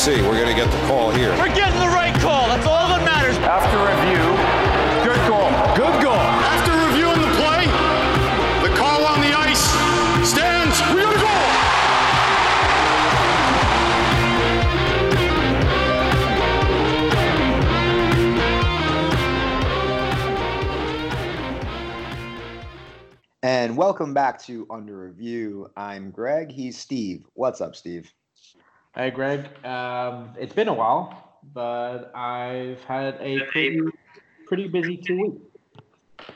see. We're going to get the call here. We're getting the right call. That's all that matters. After review, good goal. Good goal. After reviewing the play, the call on the ice stands. We got a goal. And welcome back to Under Review. I'm Greg. He's Steve. What's up, Steve? Hey, Greg. Um, it's been a while, but I've had a pretty, pretty busy two weeks.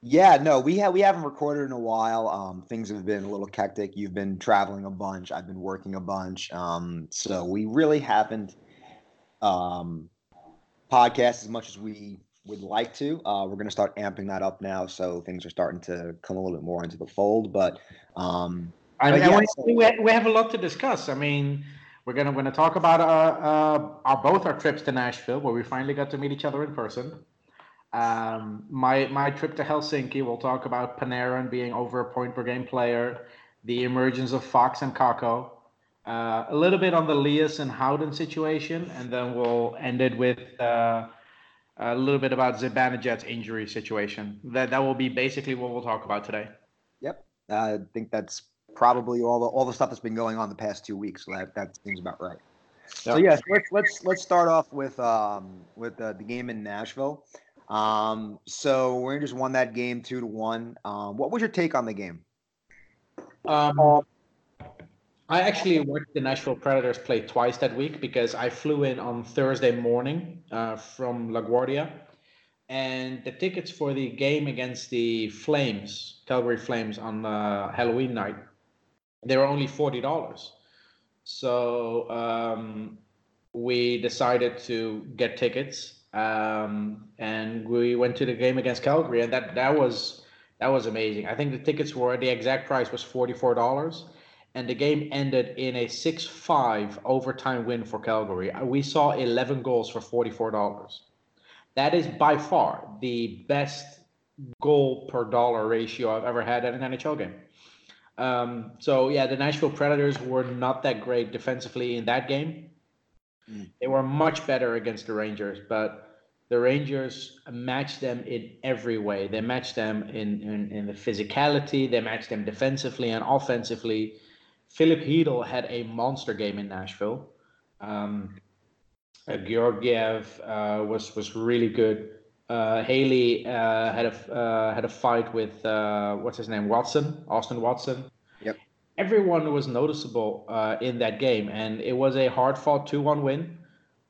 Yeah, no, we have we haven't recorded in a while. Um, things have been a little hectic. You've been traveling a bunch. I've been working a bunch. Um, so we really haven't um, podcast as much as we would like to. Uh, we're going to start amping that up now, so things are starting to come a little bit more into the fold. But um, I, But yeah, want- so- we, we have a lot to discuss. I mean, we're gonna we're gonna talk about uh, uh, our both our trips to Nashville, where we finally got to meet each other in person. Um, my my trip to Helsinki. We'll talk about Panarin being over a point per game player, the emergence of Fox and Kakko, uh, a little bit on the Lias and Howden situation, and then we'll end it with uh, a little bit about Zibanejad's injury situation. That that will be basically what we'll talk about today. Yep, I think that's probably all the all the stuff that's been going on the past two weeks. So that that seems about right. So Yeah. yes, let's let's let's start off with um with uh, the game in Nashville. Um, so Rangers won that game two to one. Um, what was your take on the game? Um, I actually watched the Nashville Predators play twice that week because I flew in on Thursday morning uh, from LaGuardia, and the tickets for the game against the Flames, Calgary Flames, on uh, Halloween night, they were only forty dollars. So um, we decided to get tickets, um, and we went to the game against Calgary, and that that was that was amazing. I think the tickets were the exact price was forty four dollars, and the game ended in a six five overtime win for Calgary. We saw eleven goals for forty four dollars. That is by far the best goal per dollar ratio I've ever had at an NHL game. Um, so yeah, the Nashville Predators were not that great defensively in that game. Mm. They were much better against the Rangers, but the Rangers matched them in every way. They matched them in, in, in the physicality, they matched them defensively and offensively. Filip Chytil had a monster game in Nashville. Um, uh, Georgiev uh, was was really good. Uh, Haley uh, had a uh, had a fight with uh, what's his name Watson, Austin Watson. Yep. Everyone was noticeable uh, in that game, and it was a hard fought two one win.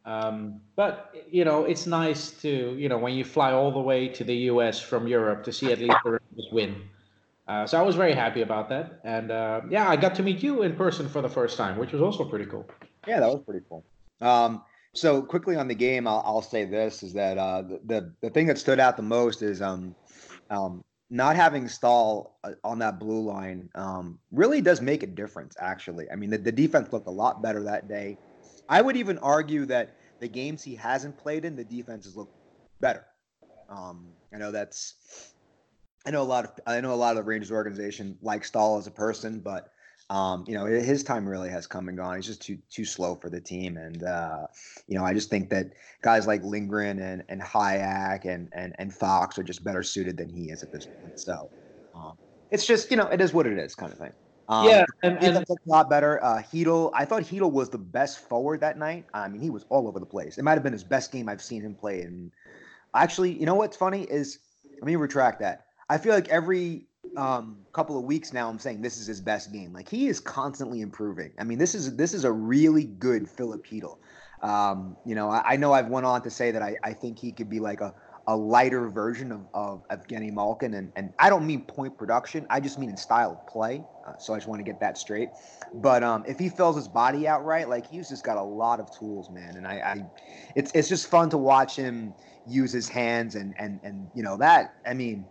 Um, but you know, it's nice to you know when you fly all the way to the U.S. from Europe to see at least the Rangers win. Uh, so I was very happy about that, and uh, yeah, I got to meet you in person for the first time, which was also pretty cool. Yeah, that was pretty cool. Um, so quickly on the game, I'll, I'll say this is that uh, the, the the thing that stood out the most is um, um, not having Staal uh, on that blue line um, really does make a difference. Actually, I mean the, the defense looked a lot better that day. I would even argue that the games he hasn't played in, the defenses look better. Um, I know that's. I know a lot of I know a lot of the Rangers organization like Staal as a person, but um, you know, his time really has come and gone. He's just too too slow for the team, and uh, you know, I just think that guys like Lindgren and and Hajek and and and Fox are just better suited than he is at this point. So um, it's just you know, it is what it is, kind of thing. Um, yeah, and, and a lot better. Uh, Chytil, I thought Chytil was the best forward that night. I mean, he was all over the place. It might have been his best game I've seen him play. And actually, you know what's funny is, let me retract that. I feel like every um, couple of weeks now, I'm saying this is his best game. Like he is constantly improving. I mean, this is this is a really good Philip. Um, you know, I, I know I've went on to say that I, I think he could be like a a lighter version of, of Evgeny Malkin. And, and I don't mean point production. I just mean in style of play. Uh, so I just want to get that straight. But um, if he fills his body out right, like he's just got a lot of tools, man. And I, I it's, it's just fun to watch him use his hands and, and, and, you know, that, I mean,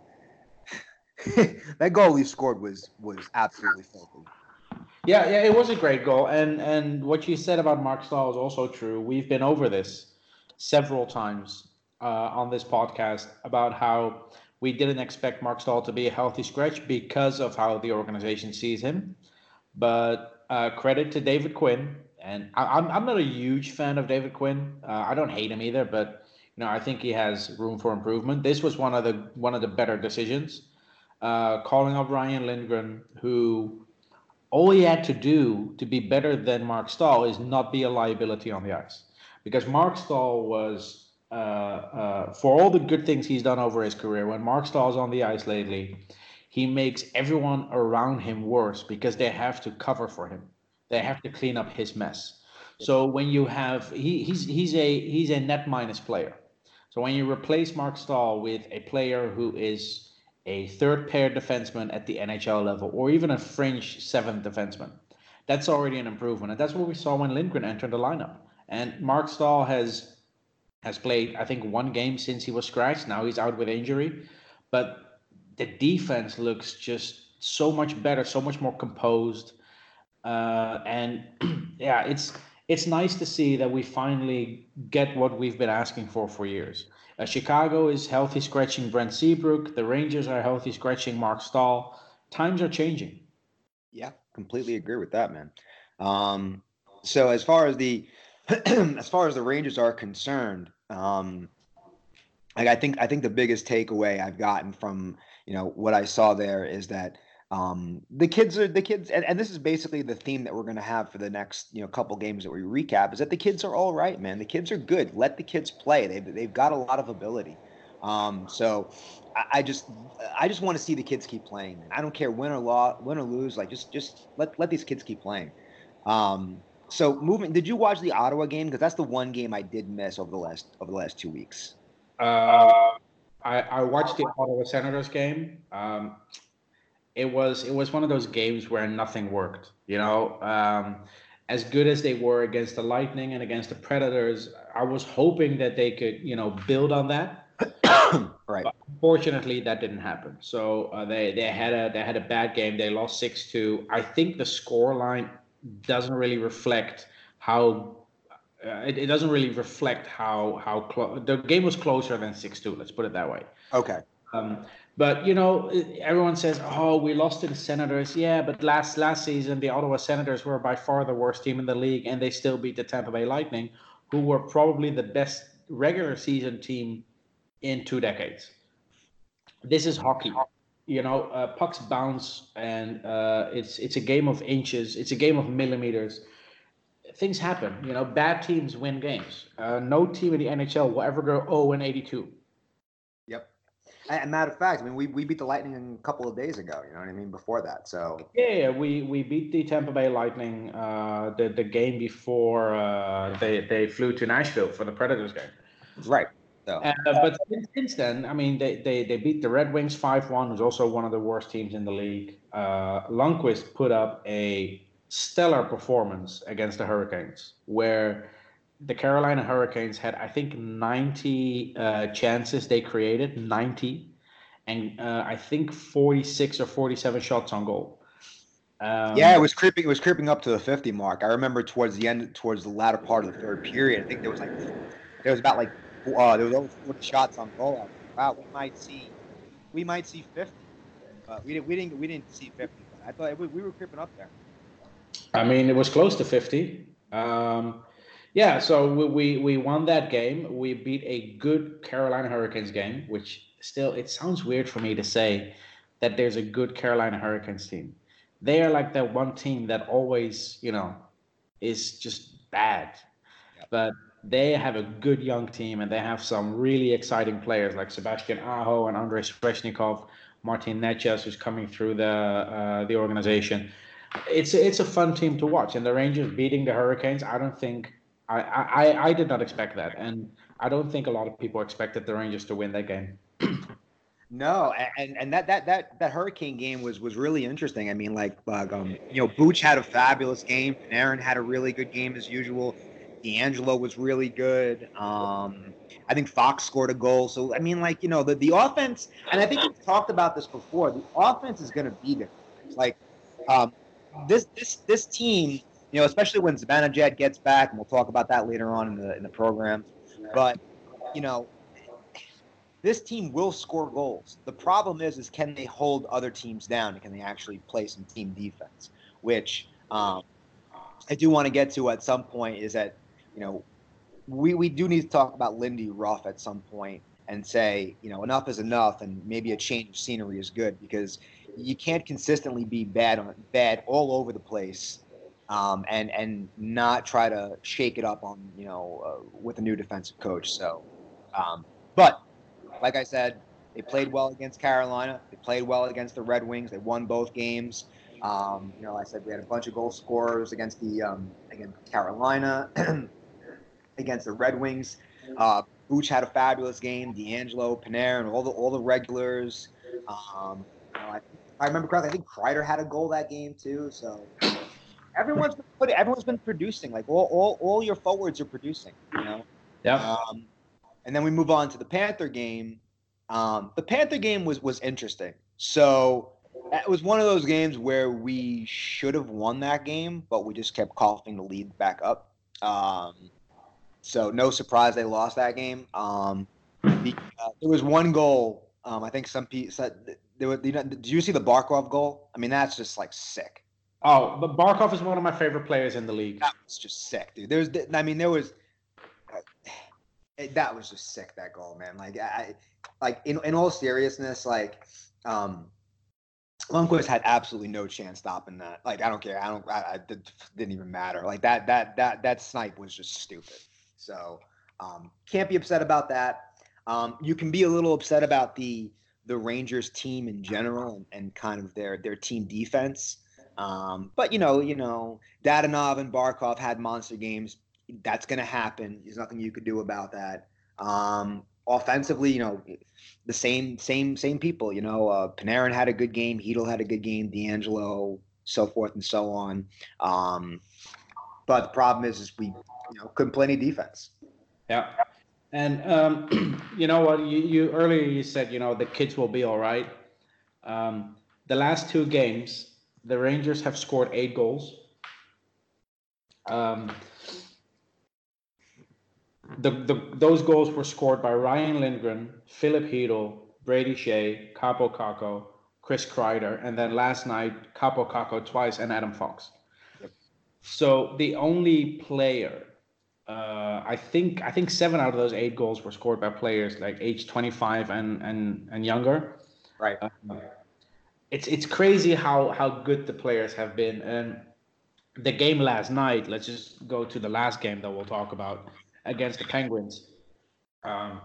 that goal he scored was, was absolutely filthy. Yeah, yeah, it was a great goal, and and what you said about Marc Staal is also true. We've been over this several times uh, on this podcast about how we didn't expect Marc Staal to be a healthy scratch because of how the organization sees him. But uh, credit to David Quinn And I, I'm I'm not a huge fan of David Quinn. Uh, I don't hate him either, but you know I think he has room for improvement. This was one of the one of the better decisions. Uh, calling up Ryan Lindgren, who all he had to do to be better than Marc Staal is not be a liability on the ice, because Marc Staal was. Uh, uh, for all the good things he's done over his career, when Marc Staal's on the ice lately, he makes everyone around him worse because they have to cover for him. They have to clean up his mess. So when you have he, he's he's a he's a net minus player. So when you replace Marc Staal with a player who is a third pair defenseman at the NHL level or even a fringe seventh defenseman, that's already an improvement. And that's what we saw when Lindgren entered the lineup. And Marc Staal has has played, I think, one game since he was scratched. Now he's out with injury. But the defense looks just so much better, so much more composed. Uh, and yeah, it's it's nice to see that we finally get what we've been asking for for years. Uh, Chicago is healthy scratching Brent Seabrook. The Rangers are healthy scratching Marc Staal. Times are changing. Yeah, completely agree with that, man. Um, so as far as the as far as the Rangers are concerned, um, like I think I think the biggest takeaway I've gotten from you know what I saw there is that um, the kids are the kids, and, and this is basically the theme that we're going to have for the next you know couple games that we recap. Is that the kids are all right, man. The kids are good. Let the kids play. They've they've got a lot of ability. Um, so I, I just I just want to see the kids keep playing. I don't care win or law, win or lose. Like just just let let these kids keep playing. Um, so moving, did you watch the Ottawa game? Because that's the one game I did miss over the last over the last two weeks. Uh, I, I watched the Ottawa Senators game. Um, it was it was one of those games where nothing worked. You know, um, as good as they were against the Lightning and against the Predators, I was hoping that they could you know build on that. right. But unfortunately, that didn't happen. So uh, they they had a they had a bad game. They lost six two. I think the score line doesn't really reflect how. Uh, it, it doesn't really reflect how how close the game was closer than six two. Let's put it that way. Okay. Um, but you know, everyone says, "Oh, we lost to the Senators." Yeah, but last last season, the Ottawa Senators were by far the worst team in the league, and they still beat the Tampa Bay Lightning, who were probably the best regular season team in two decades. This is hockey. You know, uh, pucks bounce, and uh, it's it's a game of inches. It's a game of millimeters. Things happen. You know, bad teams win games. Uh, no team in the NHL will ever go 0 and 82 and matter of fact, I mean, we, we beat the Lightning a couple of days ago. You know what I mean? Before that, so yeah, we we beat the Tampa Bay Lightning uh, the the game before uh, they they flew to Nashville for the Predators game. Right. So. Uh, but since, since, then, I mean, they, they, they beat the Red Wings 5 1, who's also one of the worst teams in the league. Uh, Lundqvist put up a stellar performance against the Hurricanes, where the Carolina Hurricanes had, I think, 90 uh, chances they created, 90, and uh, I think 46 or 47 shots on goal. Um, yeah, it was creeping. It was creeping up to the 50 mark. I remember towards the end, towards the latter part of the third period. I think there was like there was about like uh, there was over 40 shots on goal. Wow, we might see, we might see 50. Uh, we didn't, we didn't, we didn't see 50. I thought we, we were creeping up there. I mean, it was close to 50. Um, yeah, so we, we, we won that game. We beat a good Carolina Hurricanes game, which still it sounds weird for me to say that there's a good Carolina Hurricanes team. They are like that one team that always, you know, is just bad. But they have a good young team and they have some really exciting players like Sebastian Aho and Andrei Svechnikov, Martin Necas, who's coming through the uh, the organization. It's it's a fun team to watch, and the Rangers beating the Hurricanes. I don't think I, I, I did not expect that, and I don't think a lot of people expected the Rangers to win that game. no, and and that that that that Hurricane game was was really interesting. I mean, like, um, you know, Booch had a fabulous game, Aaron had a really good game as usual. DeAngelo was really good. Um, I think Fox scored a goal. So I mean, like, you know, the the offense, and I think we've talked about this before. The offense is going to be there. Like, um, this this this team you know, especially when Zibanejad gets back, and we'll talk about that later on in the in the program. But you know, this team will score goals. The problem is, is can they hold other teams down? Can they actually play some team defense? Which, um, I do want to get to at some point is that you know we we do need to talk about Lindy Ruff at some point and say you know enough is enough and maybe a change of scenery is good because you can't consistently be bad on bad all over the place um, and and not try to shake it up on you know uh, with a new defensive coach. So, um, but like I said, they played well against Carolina. They played well against the Red Wings. They won both games. Um, you know, I said we had a bunch of goal scorers against the um, against Carolina, against the Red Wings. Uh, Booch had a fabulous game. DeAngelo, Panarin, all the all the regulars. Um, you know, I, I remember correctly. I think Kreider had a goal that game too. So everyone's been put, everyone's been producing. Like all, all all your forwards are producing. You know. Yeah. Um, and then we move on to the Panther game. Um, the Panther game was was interesting. So it was one of those games where we should have won that game, but we just kept coughing the lead back up. Um, so no surprise they lost that game. Um, the, uh, there was one goal. Um, I think some people said there were. You know, did you see the Barkov goal? I mean, that's just like sick. Oh, but Barkov is one of my favorite players in the league. That was just sick, dude. There's, I mean, there was. Uh, that was just sick. That goal, man. Like, I, like in in all seriousness, like, um, Lundqvist had absolutely no chance stopping that. Like, I don't care. I don't. I, I it didn't even matter. Like that. That that that snipe was just stupid. So, um, can't be upset about that. Um, you can be a little upset about the the Rangers team in general and, and kind of their their team defense. Um, but you know, you know, Dadonov and Barkov had monster games. That's going to happen. There's nothing you could do about that. Um, offensively, you know, the same, same, same people. You know, uh, Panarin had a good game. Chytil had a good game. DeAngelo, so forth and so on. Um, but the problem is, is we, you know, couldn't play any defense. Yeah. And um, you know what? You, you earlier you said you know the kids will be all right. Um, the last two games, the Rangers have scored eight goals. Um, the, the those goals were scored by Ryan Lindgren, Filip Chytil, Brady Skjei, Kaapo Kakko, Chris Kreider, and then last night Kaapo Kakko twice and Adam Fox. So the only player uh, I think I think seven out of those eight goals were scored by players like age 25 and and and younger. Right. Um, it's it's crazy how how good the players have been and the game last night. Let's just go to the last game that we'll talk about against the Penguins. Um,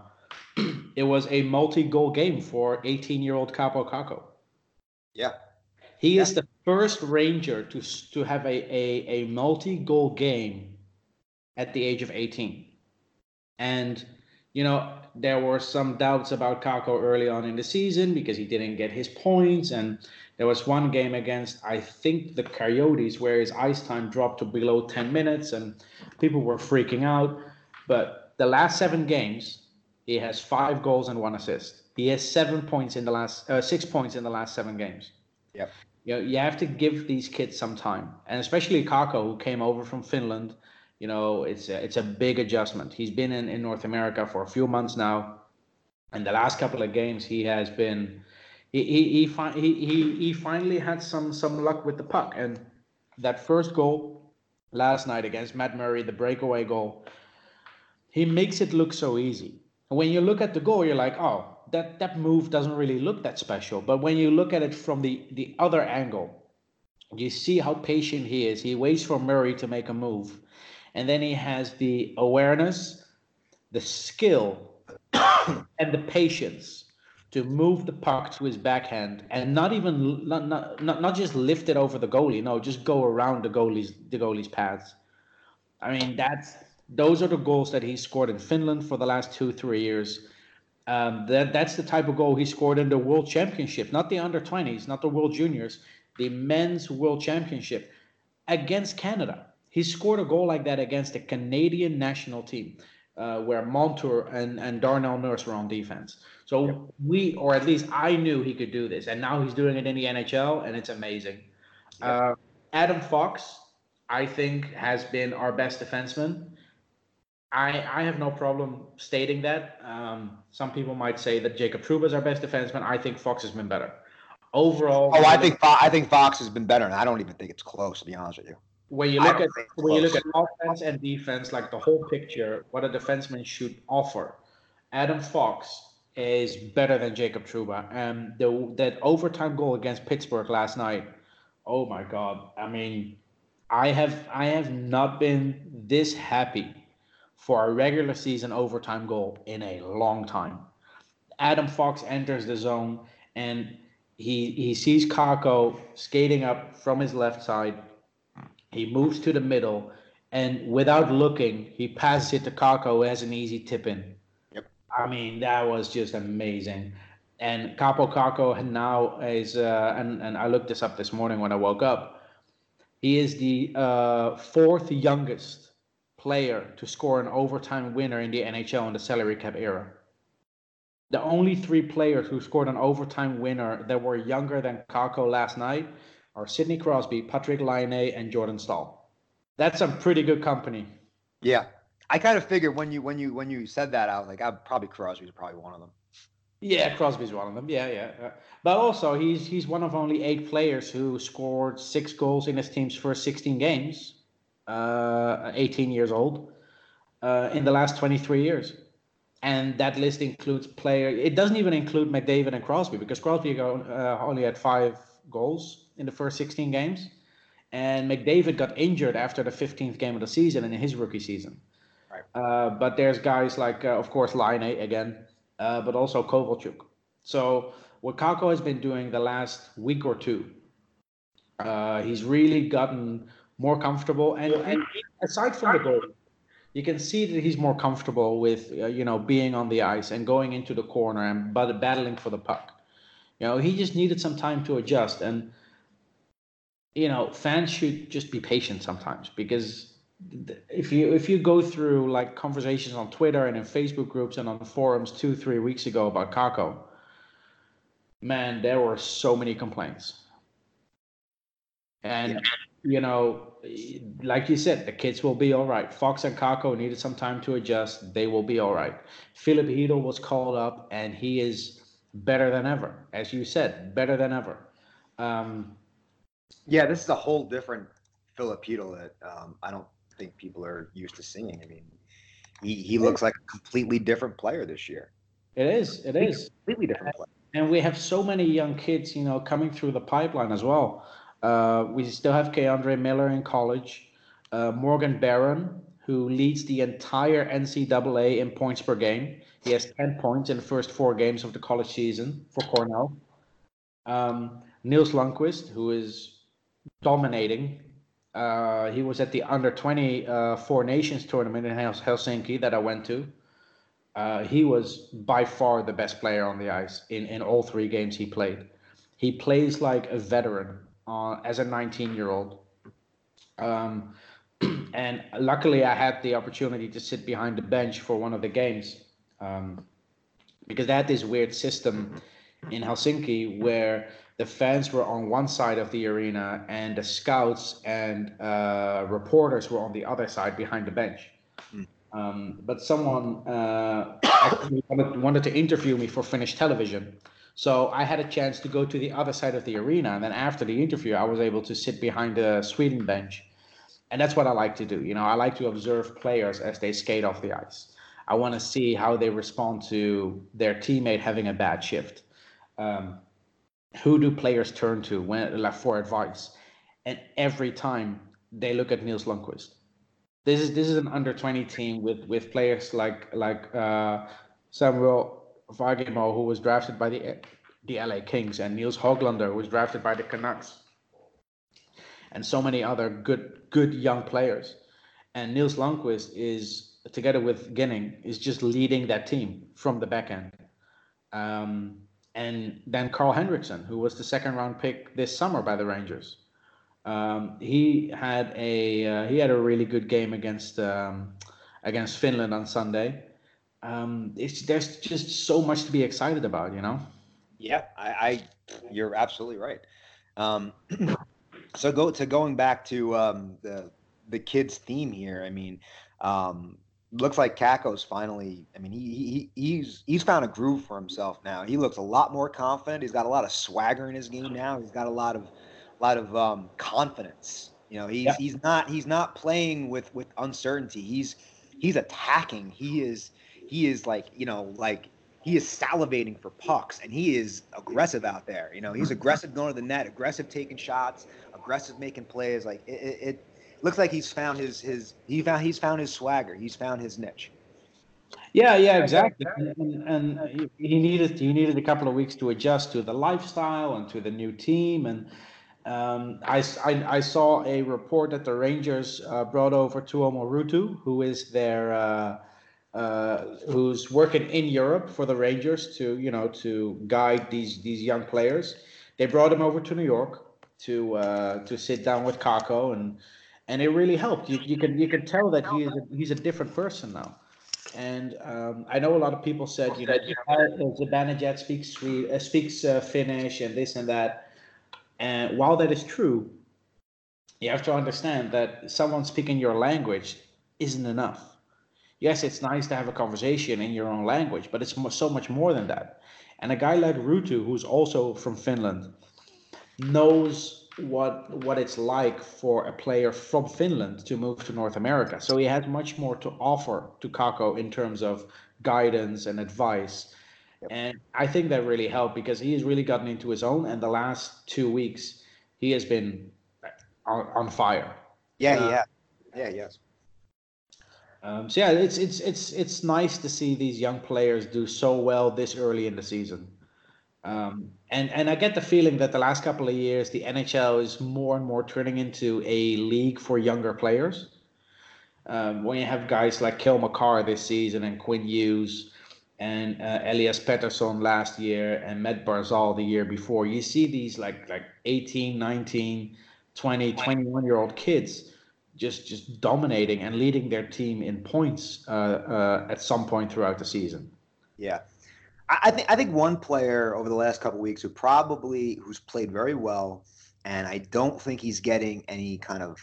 it was a multi-goal game for 18-year-old Kaapo Kakko. Yeah. He yeah. is the first Ranger to to have a a, a multi-goal game at the age of 18. And, you know, there were some doubts about Kakko early on in the season because he didn't get his points. And there was one game against, I think, the Coyotes where his ice time dropped to below 10 minutes and people were freaking out. But the last seven games, he has five goals and one assist. He has seven points in the last, uh, six points in the last seven games. Yep. You know, you have to give these kids some time, and especially Kakko, who came over from Finland you know, it's a, it's a big adjustment. He's been in, in North America for a few months now, and the last couple of games he has been he he he, he, he, he finally had some some luck with the puck, and that first goal last night against Matt Murray, the breakaway goal, he makes it look so easy. When you look at the goal, you're like, oh, that that move doesn't really look that special. But when you look at it from the the other angle, you see how patient he is. He waits for Murray to make a move and then he has the awareness, the skill, and the patience to move the puck to his backhand and not even not, not, not, just lift it over the goalie. No, just go around the goalie's the goalie's paths. I mean, that's those are the goals that he scored in Finland for the last two three years. Um, that that's the type of goal he scored in the World Championship, not the under twenties, not the World Juniors, the men's World Championship against Canada. He scored a goal like that against the Canadian national team, uh, where Montour and, and Darnell Nurse were on defense. So yep. we, or at least I knew he could do this, and now he's doing it in the NHL, and it's amazing. Yep. Uh, Adam Fox, I think, has been our best defenseman. I, I have no problem stating that. Um, some people might say that Jacob Trouba is our best defenseman. I think Fox has been better overall. Oh, I think I think Fox has been better, and I don't even think it's close to be honest with you. When you look at when you look at offense and defense, like the whole picture, what a defenseman should offer. Adam Fox is better than Jacob Trouba, and um, the that overtime goal against Pittsburgh last night. Oh my God! I mean, I have I have not been this happy for a regular season overtime goal in a long time. Adam Fox enters the zone and he he sees Kakko skating up from his left side. He moves to the middle and without looking, he passes it to Kakko who has an easy tip in. Yep. I mean, that was just amazing. And Kaapo Kakko now is uh, and and I looked this up this morning when I woke up. He is the uh, fourth youngest player to score an overtime winner in the NHL in the salary cap era. The only three players who scored an overtime winner that were younger than Kakko last night are Sidney Crosby, Patrick Laine, and Jordan Staal. That's some pretty good company. Yeah, I kind of figured when you when you when you said that, I was like, I probably Crosby's probably one of them. Yeah, Crosby's one of them. Yeah, yeah. Uh, but also, he's he's one of only eight players who scored six goals in his team's first 16 games, uh, 18 years old, uh, in the last 23 years. And that list includes player. It doesn't even include McDavid and Crosby because Crosby uh, only had five goals in the first 16 games, and McDavid got injured after the 15th game of the season in his rookie season. Right. Uh, but there's guys like, uh, of course, Laine again, uh, but also Kovalchuk. So what Kakko has been doing the last week or two, uh, he's really gotten more comfortable. And, and aside from the goal, you can see that he's more comfortable with uh, you know being on the ice and going into the corner and but battling for the puck. You know, he just needed some time to adjust, and you know, fans should just be patient sometimes because if you if you go through like conversations on Twitter and in Facebook groups and on forums two three weeks ago about Kakko, man, there were so many complaints, and you know, like you said, the kids will be all right. Fox and Kakko needed some time to adjust. They will be all right. Filip Chytil was called up, and he is better than ever, as you said, better than ever. Um, Yeah, this is a whole different Chytil that um, I don't think people are used to seeing. I mean, he, he looks like a completely different player this year. it is, it is. Completely different player. and we have so many young kids, you know, coming through the pipeline as well. Uh, we still have K'Andre Miller in college, uh, Morgan Barron, who leads the entire NCAA in points per game. He has 10 points in the first four games of the college season for Cornell. Um, Nils Lundkvist, who is dominating. Uh, he was at the under 20 uh, Four Nations tournament in Helsinki that I went to. Uh, he was by far the best player on the ice in, in all three games he played. He plays like a veteran uh, as a 19 year old. Um, and luckily, I had the opportunity to sit behind the bench for one of the games um, because they had this weird system in Helsinki where the fans were on one side of the arena and the scouts and uh, reporters were on the other side behind the bench. Um, but someone uh, actually wanted, wanted to interview me for Finnish television. So I had a chance to go to the other side of the arena. And then after the interview, I was able to sit behind the Sweden bench. And that's what I like to do. You know, I like to observe players as they skate off the ice. I want to see how they respond to their teammate having a bad shift. Um, who do players turn to when like, for advice? And every time they look at Nils Lundkvist. This is this is an under twenty team with with players like like uh, Samuel Fagemo, who was drafted by the the LA Kings, and Nils Hoglander, who was drafted by the Canucks, and so many other good good young players. And Nils Lundkvist is together with Ginning is just leading that team from the back end. Um, and then Karl Henriksson, who was the second round pick this summer by the Rangers. Um, he had a uh, he had a really good game against um, against Finland on Sunday. Um, there's just so much to be excited about, you know. Yeah, I, I you're absolutely right. Um, so go to going back to um, the the kids theme here. I mean, um, looks like Kakko's finally. I mean, he, he he's he's found a groove for himself now. He looks a lot more confident. He's got a lot of swagger in his game now. He's got a lot of lot of um, confidence You know, he's Yeah. he's not he's not playing with with uncertainty. He's he's attacking. He is he is like you know like he is salivating for pucks and he is aggressive out there. You know, he's aggressive going to the net, aggressive taking shots, aggressive making plays. Like it, it, it looks like he's found his his he found he's found his swagger. He's found his niche. Yeah, yeah, exactly. And, and, he- needed he needed a couple of weeks to adjust to the lifestyle and to the new team. And um, I, I- I saw a report that the Rangers uh, brought over Tuomo Ruutu, who is their uh, uh, who's working in Europe for the Rangers to you know to guide these these young players. They brought him over to New York to uh, to sit down with Kakko and and it really helped. You, you can you can tell that he is a, he's a different person now. And um, I know a lot of people said, you know, Zibanejad speaks uh, speaks uh, Finnish and this and that. And while that is true, you have to understand that someone speaking your language isn't enough. Yes, it's nice to have a conversation in your own language, but it's so much more than that. And a guy like Ruutu, who's also from Finland, knows what what it's like for a player from Finland to move to North America. So he had much more to offer to Kakko in terms of guidance and advice. And I think that really helped because he has really gotten into his own. And the last two weeks, he has been on, on fire. Yeah, Uh, yeah, yeah, yes. Um, so yeah, it's it's it's it's nice to see these young players do so well this early in the season. Um, and and I get the feeling that the last couple of years the NHL is more and more turning into a league for younger players. Um, when you have guys like Cale Makar this season and Quinn Hughes and uh, Elias Pettersson last year and Matt Barzal the year before, you see these like like 18, 19, 20, 21 year old kids just just dominating and leading their team in points uh, uh, at some point throughout the season. Yeah. I, think I think one player over the last couple weeks who probably who's played very well, and I don't think he's getting any kind of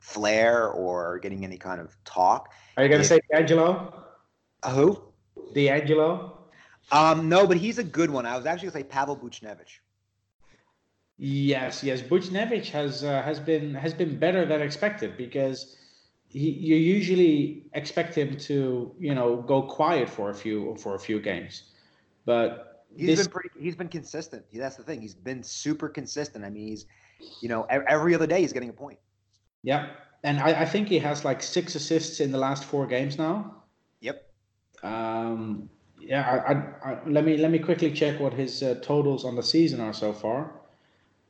flair or getting any kind of talk. Are you going to say DeAngelo? Uh, who? DeAngelo? Um, no, but he's a good one. I was actually gonna say Pavel Buchnevich. Yes, yes. Buchnevich has uh, has been has been better than expected because he, you usually expect him to you know go quiet for a few for a few games, but He's this been pretty. He's been consistent. That's the thing. He's been super consistent. I mean, he's, you know, every other day he's getting a point. yeah, and I, I think he has like six assists in the last four games now. Yep. Um, yeah, I, I, I, let me let me quickly check what his uh, totals on the season are so far.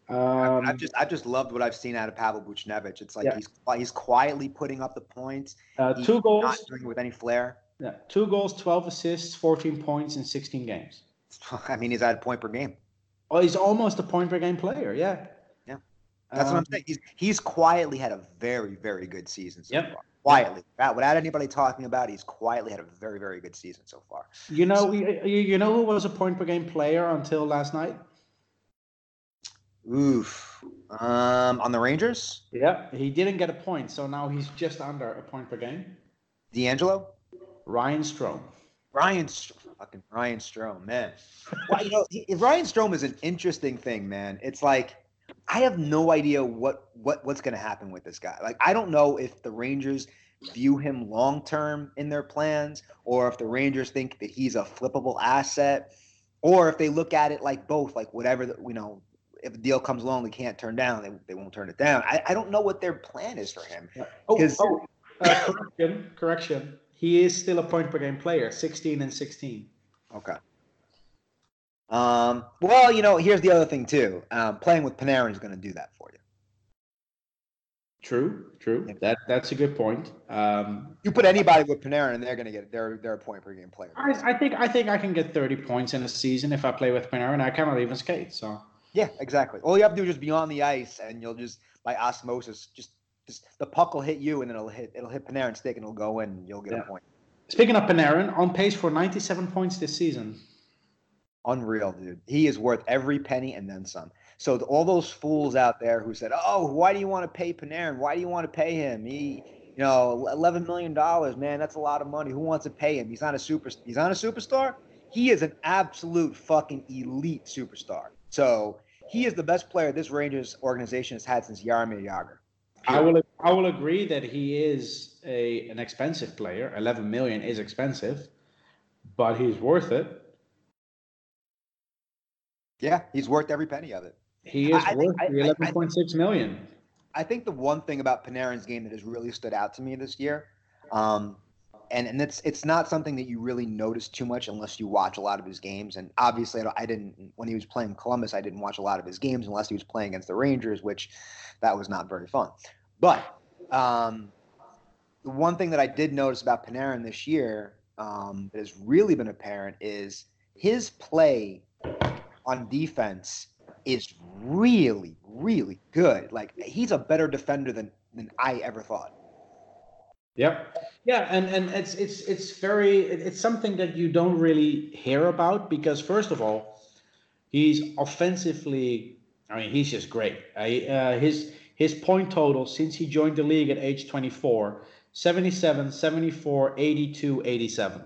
Um, I've just I've just loved what I've seen out of Pavel Buchnevich. It's like Yeah. he's he's quietly putting up the points. uh, two not goals, doing it with any flair. Yeah, two goals, twelve assists, fourteen points in sixteen games. I mean, he's at a point per game. Oh, he's almost a point per game player. Yeah. Yeah. That's what Um, I'm saying. He's he's quietly had a very very good season so Yep. far. Quietly, without, without anybody talking about, it, he's quietly had a very very good season so far. You know, you, you you know who was a point per game player until last night? Oof. Um, on the Rangers, Yeah. He didn't get a point, so now he's just under a point per game. DeAngelo, Ryan Strome. Ryan, Str- fucking Ryan Strome, man. Well, you know, he, Ryan Strome is an interesting thing, man. It's like I have no idea what what what's going to happen with this guy. Like I don't know if the Rangers view him long term in their plans, or if the Rangers think that he's a flippable asset, or if they look at it like both, like whatever the, you know. If a deal comes along they can't turn down, they, they won't turn it down. I, I don't know what their plan is for him. Oh, 'Cause- oh uh, correction, correction. He is still a point per game player, 16 and 16. Okay. Um, well, you know, here's the other thing too. Um, playing with Panarin is going to do that for you. True, true. That that's a good point. Um, You put anybody with Panarin, and they're going to get they're they're a point per game player. I, I think I think I can get 30 points in a season if I play with Panarin. I cannot even skate, so Yeah, exactly. All you have to do is just be on the ice, and you'll just by osmosis just the puck will hit you, and then it'll hit it'll hit Panarin's stick, and it'll go in, and you'll get Yeah. a point. Speaking of Panarin, on pace for 97 points this season. Unreal, dude. He is worth every penny and then some. So to all those fools out there who said, "Oh, why do you want to pay Panarin? Why do you want to pay him? He, you know, eleven million dollars, man, that's a lot of money. Who wants to pay him? He's not a super. He's not a superstar. He is an absolute fucking elite superstar. So he is the best player this Rangers organization has had since Jaromir Jagr. I will I will agree that he is a an expensive player. Eleven million is expensive, but he's worth it. Yeah, he's worth every penny of it. He is I- worth I- the eleven point six million. I think the one thing about Panarin's game that has really stood out to me this year, um, and and it's it's not something that you really notice too much unless you watch a lot of his games. And obviously, I, I didn't when he was playing Columbus, I didn't watch a lot of his games unless he was playing against the Rangers, which that was not very fun. But um, the one thing that I did notice about Panarin this year um, that has really been apparent is his play on defense is really, really good. Like he's a better defender than than I ever thought. Yep. Yeah, and and it's it's it's very it's something that you don't really hear about because first of all, he's offensively. I mean, he's just great. I, uh, his his point total since he joined the league at age 24, 77, 74, 82, 87.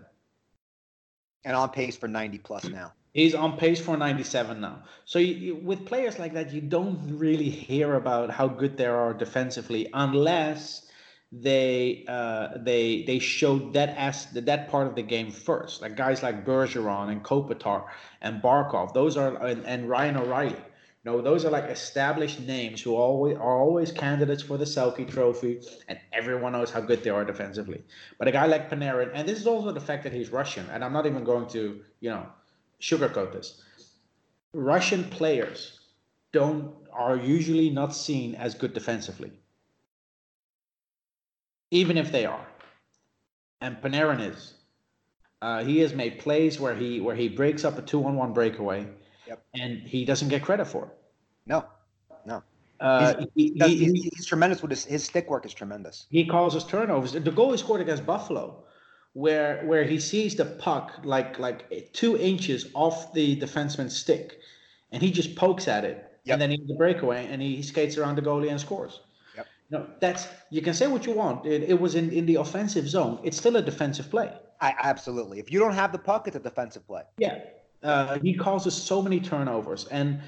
And on pace for 90 plus now. He's on pace for 97 now. So you, you, with players like that, you don't really hear about how good they are defensively unless they uh, they they showed that as that part of the game first. Like guys like Bergeron and Kopitar and Barkov. Those are and, and Ryan O'Reilly. No, those are like established names who always are always candidates for the Selke Trophy, and everyone knows how good they are defensively. But a guy like Panarin, and this is also the fact that he's Russian, and I'm not even going to you know sugarcoat this. Russian players don't are usually not seen as good defensively, even if they are. And Panarin is. Uh, he has made plays where he where he breaks up a two-on-one breakaway, Yep. and he doesn't get credit for it. No, no. Uh, He's, he, he, he's tremendous with his his stick work is tremendous. he causes turnovers. The goal he scored against Buffalo, where where he sees the puck like like two inches off the defenseman's stick, and he just pokes at it, Yep. and then he the breakaway, and he skates around the goalie and scores. Yep. No, that's you can say what you want. It, it was in, in the offensive zone. It's still a defensive play. I absolutely. If you don't have the puck, it's a defensive play. Yeah. Uh, he causes so many turnovers, and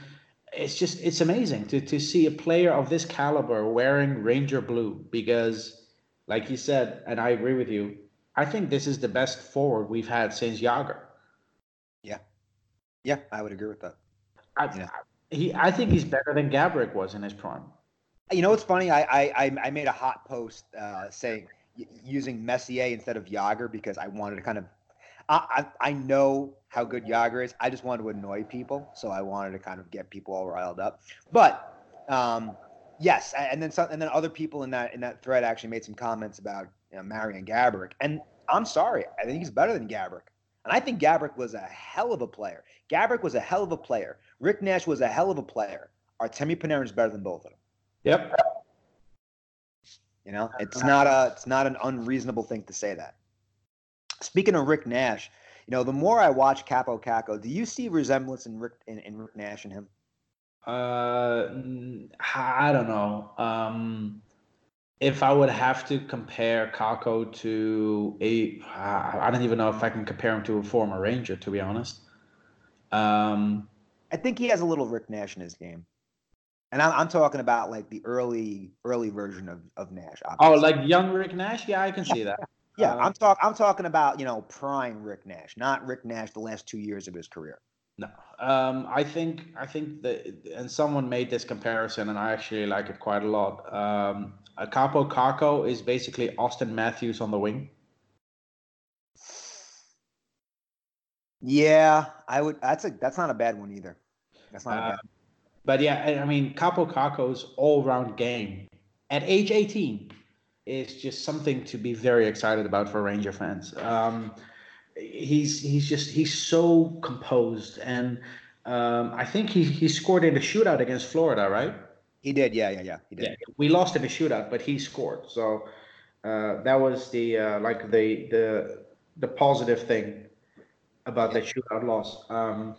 it's just it's amazing to to see a player of this caliber wearing Ranger blue because, like you said, and I agree with you. I think this is the best forward we've had since Jagr. Yeah, yeah, I would agree with that. I, Yeah. he, I think he's better than Gaborik was in his prime. You know what's funny? I I, I- made a hot post uh, saying using Messier instead of Jagr because I wanted to kind of. I, I I know how good Jagr is. I just wanted to annoy people, so I wanted to kind of get people all riled up. But um, yes, and then some, and then other people in that in that thread actually made some comments about you know, Marian Gaborik, and I'm sorry, I think he's better than Gaborik, and I think Gaborik was a hell of a player. Gaborik was a hell of a player. Rick Nash was a hell of a player. Artemi Panarin is better than both of them. Yep. You know, it's not a it's not an unreasonable thing to say that. Speaking of Rick Nash, you know, the more I watch Kaapo Kakko, do you see resemblance in Rick in, in Rick Nash and him? Uh, I don't know. Um, if I would have to compare Kakko to a, I don't even know if I can compare him to a former Ranger, to be honest. Um, I think he has a little Rick Nash in his game, and I'm, I'm talking about like the early early version of, of Nash. oh, obviously. like young Rick Nash? Yeah, I can see that. yeah, uh, I'm talk I'm talking about you know prime Rick Nash, not Rick Nash the last two years of his career. No, um, I think I think that, and someone made this comparison, and I actually like it quite a lot. Um, a Kaapo Kakko is basically Auston Matthews on the wing. Yeah, I would. That's a that's not a bad one either. That's not a Uh, bad. But yeah, I- mean, Kaapo Kakko's all-round game at age 18 is just something to be very excited about for Ranger fans. Um, he's he's just he's so composed, and um, I think he he scored in the shootout against Florida, right? He did. Yeah, yeah, yeah. He did. Yeah, we lost in the shootout, but he scored. So uh, that was the uh, like the the the positive thing about that shootout loss. Um,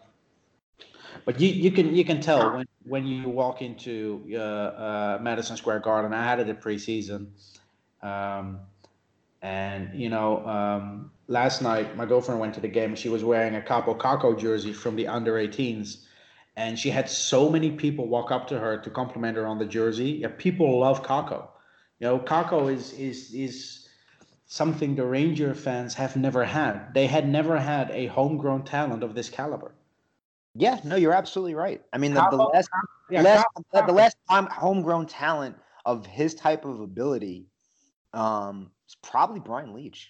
but you, you can you can tell when, when you walk into uh, uh, Madison Square Garden. I had it at preseason, um, and you know um, last night my girlfriend went to the game. She was wearing a Kaapo Kakko jersey from the under 18s, and she had so many people walk up to her to compliment her on the jersey. Yeah, people love Kakko. You know, Kakko is is is something the Ranger fans have never had. They had never had a homegrown talent of this caliber. Yeah, no, you're absolutely right. I mean, the, the Kakko- last Yeah, last, the last time homegrown talent of his type of ability um is probably Brian Leetch.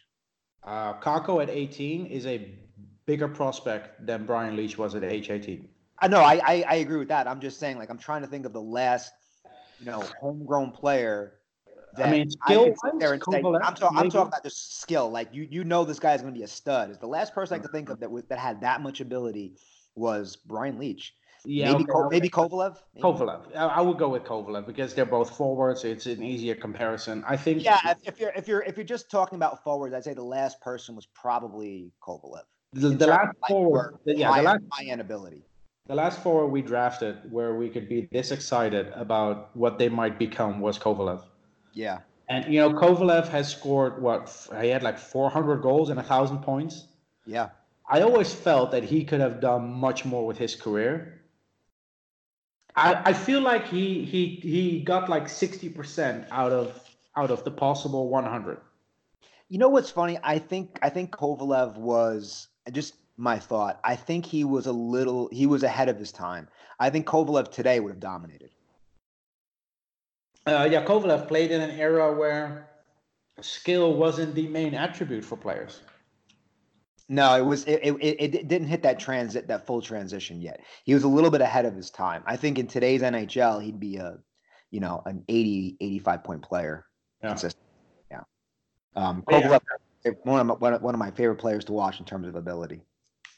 Uh, Kakko at 18 is a bigger prospect than Brian Leetch was at age 18. I know, I, I I agree with that. I'm just saying, like, I'm trying to think of the last, you know, homegrown player. I mean, I wise, say, I'm, talking. I'm talking about just skill. Like you, you know, this guy's going to be a stud. Is the last person I could think of that was, that had that much ability was Brian Leetch. Yeah, maybe okay, Ko- okay. maybe Kovalev. Maybe. Kovalev. I, would go with Kovalev because they're both forwards. It's an easier comparison. I think. Yeah, if, if you're if you're if you're just talking about forwards, I'd say the last person was probably Kovalev. The, the last forward. for the- yeah, high, the last high end ability. the last forward we drafted where we could be this excited about what they might become was Kovalev. Yeah, And you know, Kovalev has scored what he had like 400 goals and a thousand points. yeah. I always felt that he could have done much more with his career. I, I feel like he he he got like 60% out of out of the possible 100. You know what's funny? I think I think Kovalev was just my thought. I think he was a little he was ahead of his time. I think Kovalev today would have dominated. Uh, yeah, Kovalev played in an era where skill wasn't the main attribute for players. No, it was it, it, it didn't hit that transit that full transition yet. He was a little bit ahead of his time. I think in today's NHL he'd be a you know an 80 85 point player. Yeah. Consistent. Yeah. Um Yeah. One of my, one of- one of my favorite players to watch in terms of ability.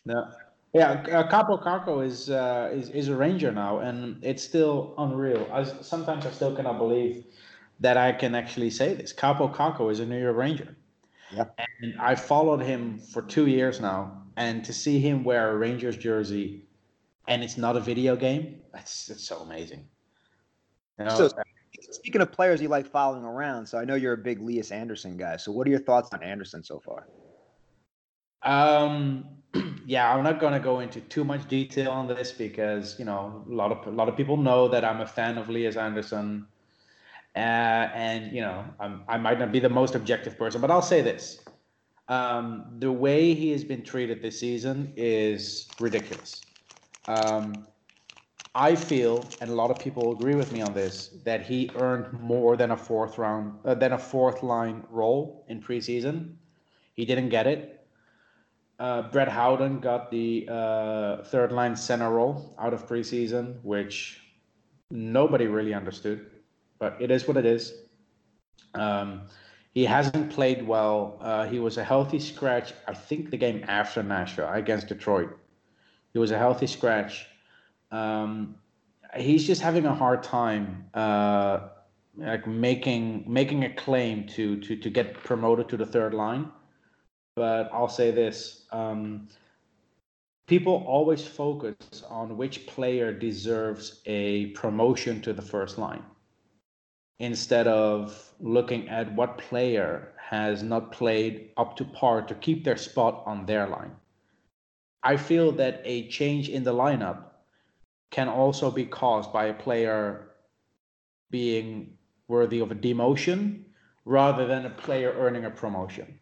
Yeah, yeah. Uh, Kaapo Kakko is uh, is is a ranger now, and it's still unreal. I sometimes I still cannot believe that I can actually say this. Kaapo Kakko is a New York Ranger. Yeah. And I followed him for two years now, and to see him wear a Rangers jersey, and it's not a video game, that's that's so amazing. You know, So speaking of players you like following around, so I know you're a big Lias Andersson guy. So what are your thoughts on Andersson so far? Um, yeah, I'm not gonna go into too much detail on this because you know a lot of a lot of people know that I'm a fan of Lias Andersson, uh, and you know I'm, I might not be the most objective person, but I'll say this: um, the way he has been treated this season is ridiculous. Um, I feel, and a lot of people agree with me on this, that he earned more than a fourth round, uh, than a fourth line role in preseason. He didn't get it. Uh, Brett Howden got the uh, third line center role out of preseason, which nobody really understood, but it is what it is. Um, he hasn't played well. Uh, he was a healthy scratch, I think, the game after Nashville against Detroit. He was a healthy scratch. Um, he's just having a hard time uh, like making making a claim to to to get promoted to the third line but I'll say this. Um, people always focus on which player deserves a promotion to the first line instead of looking at what player has not played up to par to keep their spot on their line. I feel that a change in the lineup can also be caused by a player being worthy of a demotion rather than a player earning a promotion.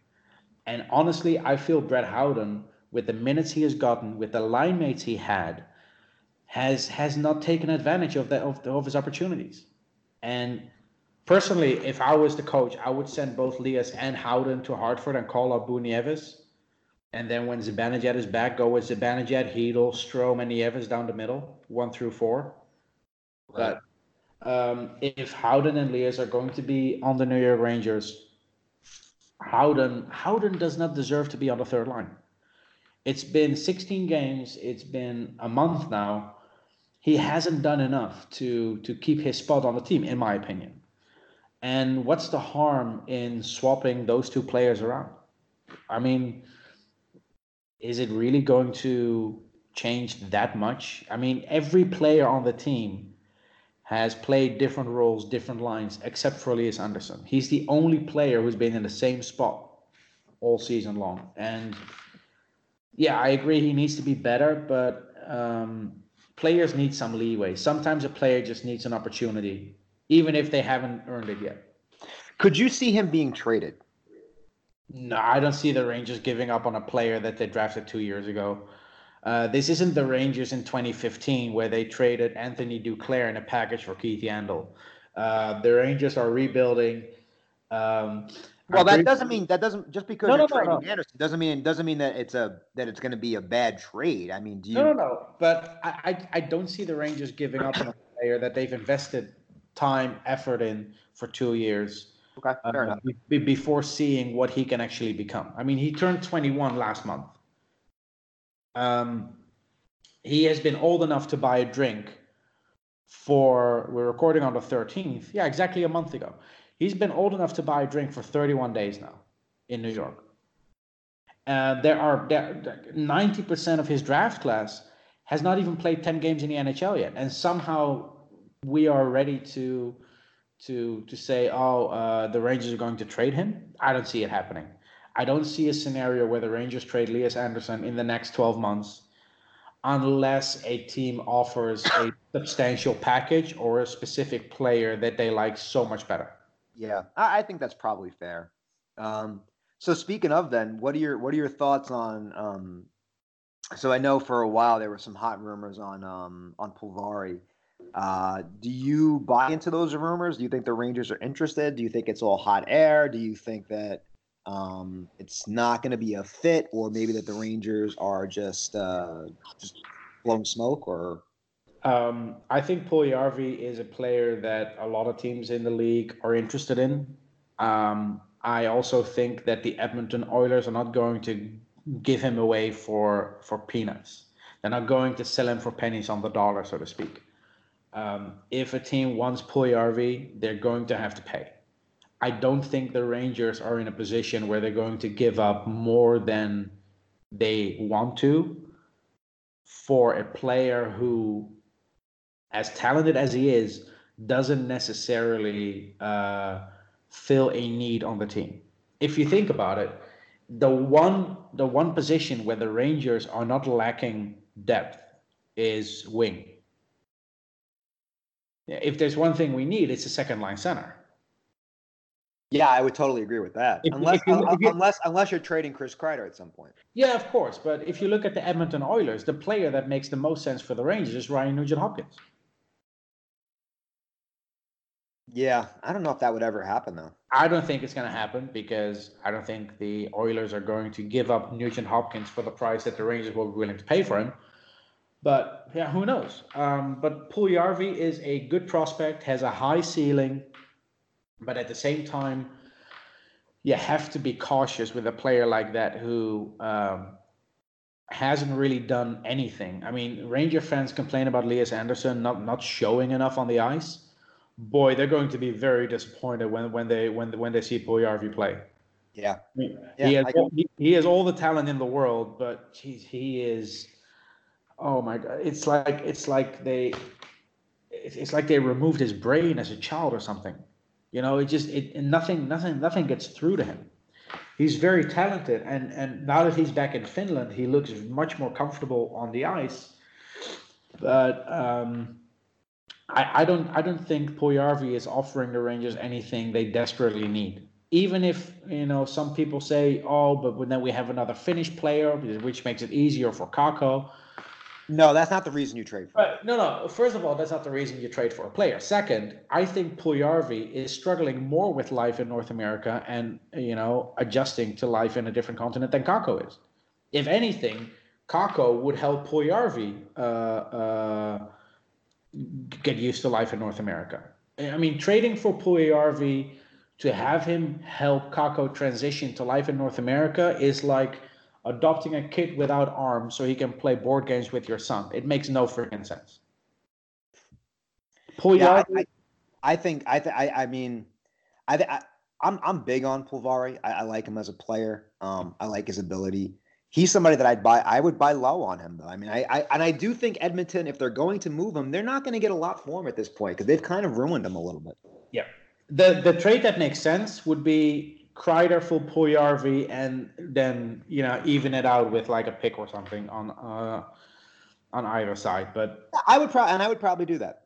And honestly, I feel Brett Howden, with the minutes he has gotten, with the line mates he had, has has not taken advantage of that of, of his opportunities. And personally, if I was the coach, I would send both Lias and Howden to Hartford and call up Boone Nieves. And then when Zibanejad is back, go with Zibanejad, Chytil, Strome, and Nieves down the middle, one through four. But um, if Howden and Lias are going to be on the New York Rangers, Howden Howden does not deserve to be on the third line. It's been 16 games. It's been a month now. He hasn't done enough to to keep his spot on the team, in my opinion. And what's the harm in swapping those two players around? I mean, is it really going to change that much? I mean, every player on the team has played different roles, different lines, except for Elias Andersson. He's the only player who's been in the same spot all season long. And yeah, I agree he needs to be better, but um, players need some leeway. Sometimes a player just needs an opportunity, even if they haven't earned it yet. Could you see him being traded? No, I don't see the Rangers giving up on a player that they drafted two years ago. Uh, this isn't the Rangers in 2015 where they traded Anthony Duclair in a package for Keith Yandle. Uh, the Rangers are rebuilding. Um, Well, that doesn't mean that doesn't just because No, you're no, trading no. Andersson doesn't mean doesn't mean that it's a that it's going to be a bad trade. I mean, do you? No, no, no. But I, I, I don't see the Rangers giving up on a player that they've invested time, effort in for two years. Okay, fair uh, enough. be- be- before seeing what he can actually become. I mean, he turned 21 last month. Um, he has been old enough to buy a drink for, we're recording on the 13th. Yeah, exactly a month ago. He's been old enough to buy a drink for 31 days now in New York. Uh, there are there, 90% of his draft class has not even played 10 games in the NHL yet. And somehow we are ready to to to say, oh, uh, the Rangers are going to trade him. I don't see it happening. I don't see a scenario where the Rangers trade Elias Andersson in the next 12 months unless a team offers a substantial package or a specific player that they like so much better. Yeah, I, I think that's probably fair. Um, so speaking of then, what are your what are your thoughts on? Um, so I know for a while there were some hot rumors on um, on Puljujärvi. Uh, do you buy into those rumors? Do you think the Rangers are interested? Do you think it's all hot air? Do you think that um, it's not going to be a fit, or maybe that the Rangers are just uh, just blowing smoke? Or Um, I think Puljujärvi is a player that a lot of teams in the league are interested in. Um, I also think that the Edmonton Oilers are not going to give him away for for peanuts. They're not going to sell him for pennies on the dollar, so to speak. Um, if a team wants Puljujärvi, they're going to have to pay. I don't think the Rangers are in a position where they're going to give up more than they want to for a player who, as talented as he is, doesn't necessarily uh, fill a need on the team. If you think about it, the one the one position where the Rangers are not lacking depth is wing. If there's one thing we need, it's a second line center. yeah, I would totally agree with that. If- unless if you- if you- unless unless you're trading Chris Kreider at some point. Yeah, of course. But if you look at the Edmonton Oilers, the player that makes the most sense for the Rangers is Ryan Nugent Hopkins. Yeah, I don't know if that would ever happen though. I don't think it's going to happen because I don't think the Oilers are going to give up Nugent Hopkins for the price that the Rangers will be willing to pay for him. But yeah, who knows? Um, but Puljujärvi is a good prospect, has a high ceiling, but at the same time, you have to be cautious with a player like that who um, hasn't really done anything. I mean, Ranger fans complain about Elias Andersson not not showing enough on the ice boy, they're going to be very disappointed when, when they when when they see Puljujärvi play. Yeah. he, Yeah, has I all, he, he has all the talent in the world, but geez, he is. Oh my god! It's like it's like they, it's, it's like they removed his brain as a child or something. You know, it just it nothing nothing nothing gets through to him. He's very talented, and and now that he's back in Finland, he looks much more comfortable on the ice. But um, I, I don't I don't think Puljujärvi is offering the Rangers anything they desperately need. Even if you know some people say, oh, but then we have another Finnish player, which makes it easier for Kakko. No, that's not the reason you trade for. No, no. First of all, that's not the reason you trade for a player. Second, I think Puljujärvi is struggling more with life in North America and you know adjusting to life in a different continent than Kakko is. If anything, Kakko would help Puljujärvi uh, uh, get used to life in North America. I mean, trading for Puljujärvi to have him help Kakko transition to life in North America is like adopting a kid without arms so he can play board games with your son. It makes no freaking sense. Yeah, I, I, I think I, th- I I mean, I, th- I I'm I'm big on Puljujärvi. I, I like him as a player. Um, I like his ability. He's somebody that I'd buy. I would buy low on him though. I mean, I, I and I do think Edmonton, if they're going to move him, they're not going to get a lot for him at this point because they've kind of ruined him a little bit. yeah. The the trade that makes sense would be Kreider for Puljujärvi and then you know even it out with like a pick or something on uh, on either side. But I would probably and I would probably do that.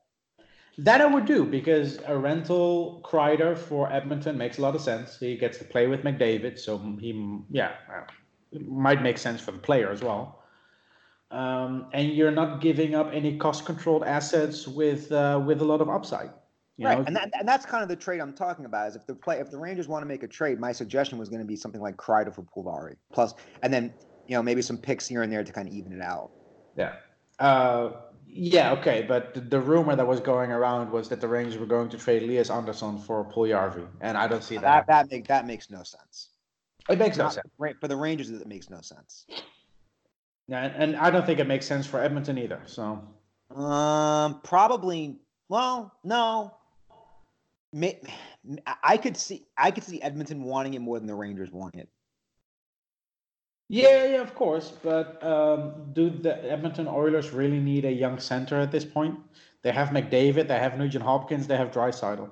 That I would do because a rental Kreider for Edmonton makes a lot of sense. He gets to play with McDavid, so he, yeah, might make sense for the player as well. Um, and you're not giving up any cost-controlled assets with uh, with a lot of upside. You right, know? and that, and that's kind of the trade I'm talking about. Is if the play if the Rangers want to make a trade, my suggestion was going to be something like Kreider for Puljujärvi plus, and then you know maybe some picks here and there to kind of even it out. Yeah. Uh, yeah, okay, but the, the, rumor that was going around was that the Rangers were going to trade Lias Andersson for Puljujärvi, and I don't see that. That that, make, that makes no sense. It makes no sense. For the Rangers, it makes no sense. Yeah, and, and I don't think it makes sense for Edmonton either. So Um, probably. Well, no. I could see. I could see Edmonton wanting it more than the Rangers wanting it. yeah, yeah, of course. But um, do the Edmonton Oilers really need a young center at this point? They have McDavid, they have Nugent Hopkins, they have Draisaitl.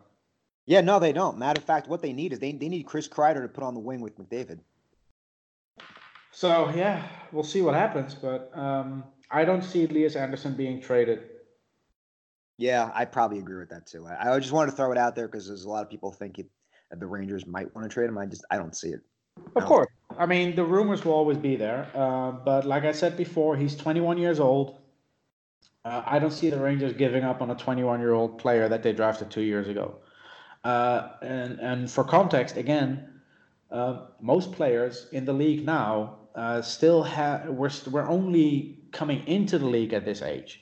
Yeah, no, they don't. Matter of fact, what they need is they, they need Chris Kreider to put on the wing with McDavid. So yeah, we'll see what happens. But um, I don't see Elias Andersson being traded. Yeah, I probably agree with that too. I, I just wanted to throw it out there because there's a lot of people thinking that the Rangers might want to trade him. I just I don't see it. Of No. course. I mean, the rumors will always be there. Uh, but like I said before, he's 21 years old. Uh, I don't see the Rangers giving up on a 21 year old player that they drafted two years ago. Uh, and, and for context, again, uh, most players in the league now uh, still have, we're, we're only coming into the league at this age.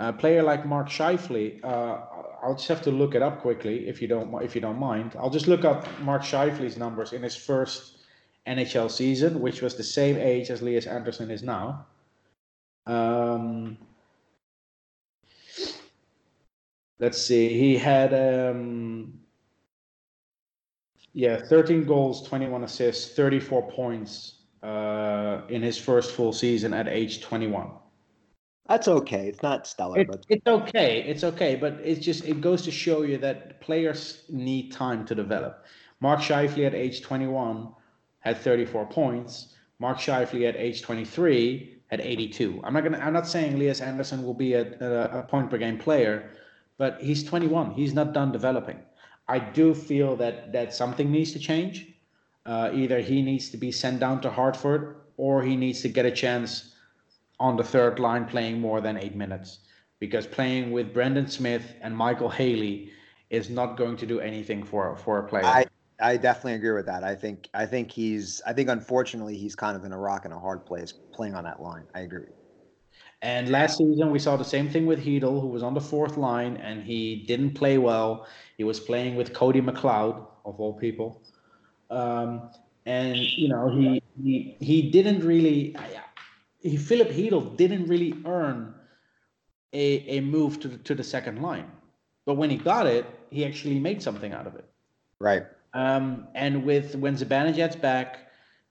A player like Mark Scheifele, uh, I'll just have to look it up quickly if you don't if you don't mind. I'll just look up Mark Scheifele's numbers in his first NHL season, which was the same age as Elias Andersson is now. Um, let's see, he had um, yeah, 13 goals, 21 assists, 34 points uh, in his first full season at age 21. That's okay. It's not stellar, It, but it's okay. It's okay, but it's just it goes to show you that players need time to develop. Mark Scheifele at age 21 had 34 points. Mark Scheifele at age 23 had 82. I'm not gonna. I'm not saying Elias Andersson will be a, a, a point per game player, but he's 21. He's not done developing. I do feel that that something needs to change. Uh, either he needs to be sent down to Hartford, or he needs to get a chance on the third line playing more than eight minutes because playing with Brendan Smith and Michael Haley is not going to do anything for for a player. I I definitely agree with that. I think I think he's I think unfortunately he's kind of in a rock and a hard place playing on that line. I agree. and last season we saw the same thing with Chytil, who was on the fourth line and he didn't play well. He was playing with Cody McLeod of all people, um, and you know he he he didn't really. He, Filip Chytil didn't really earn a, a move to the, to the second line, but when he got it, he actually made something out of it. Right. Um, and with when Zibanejad's back,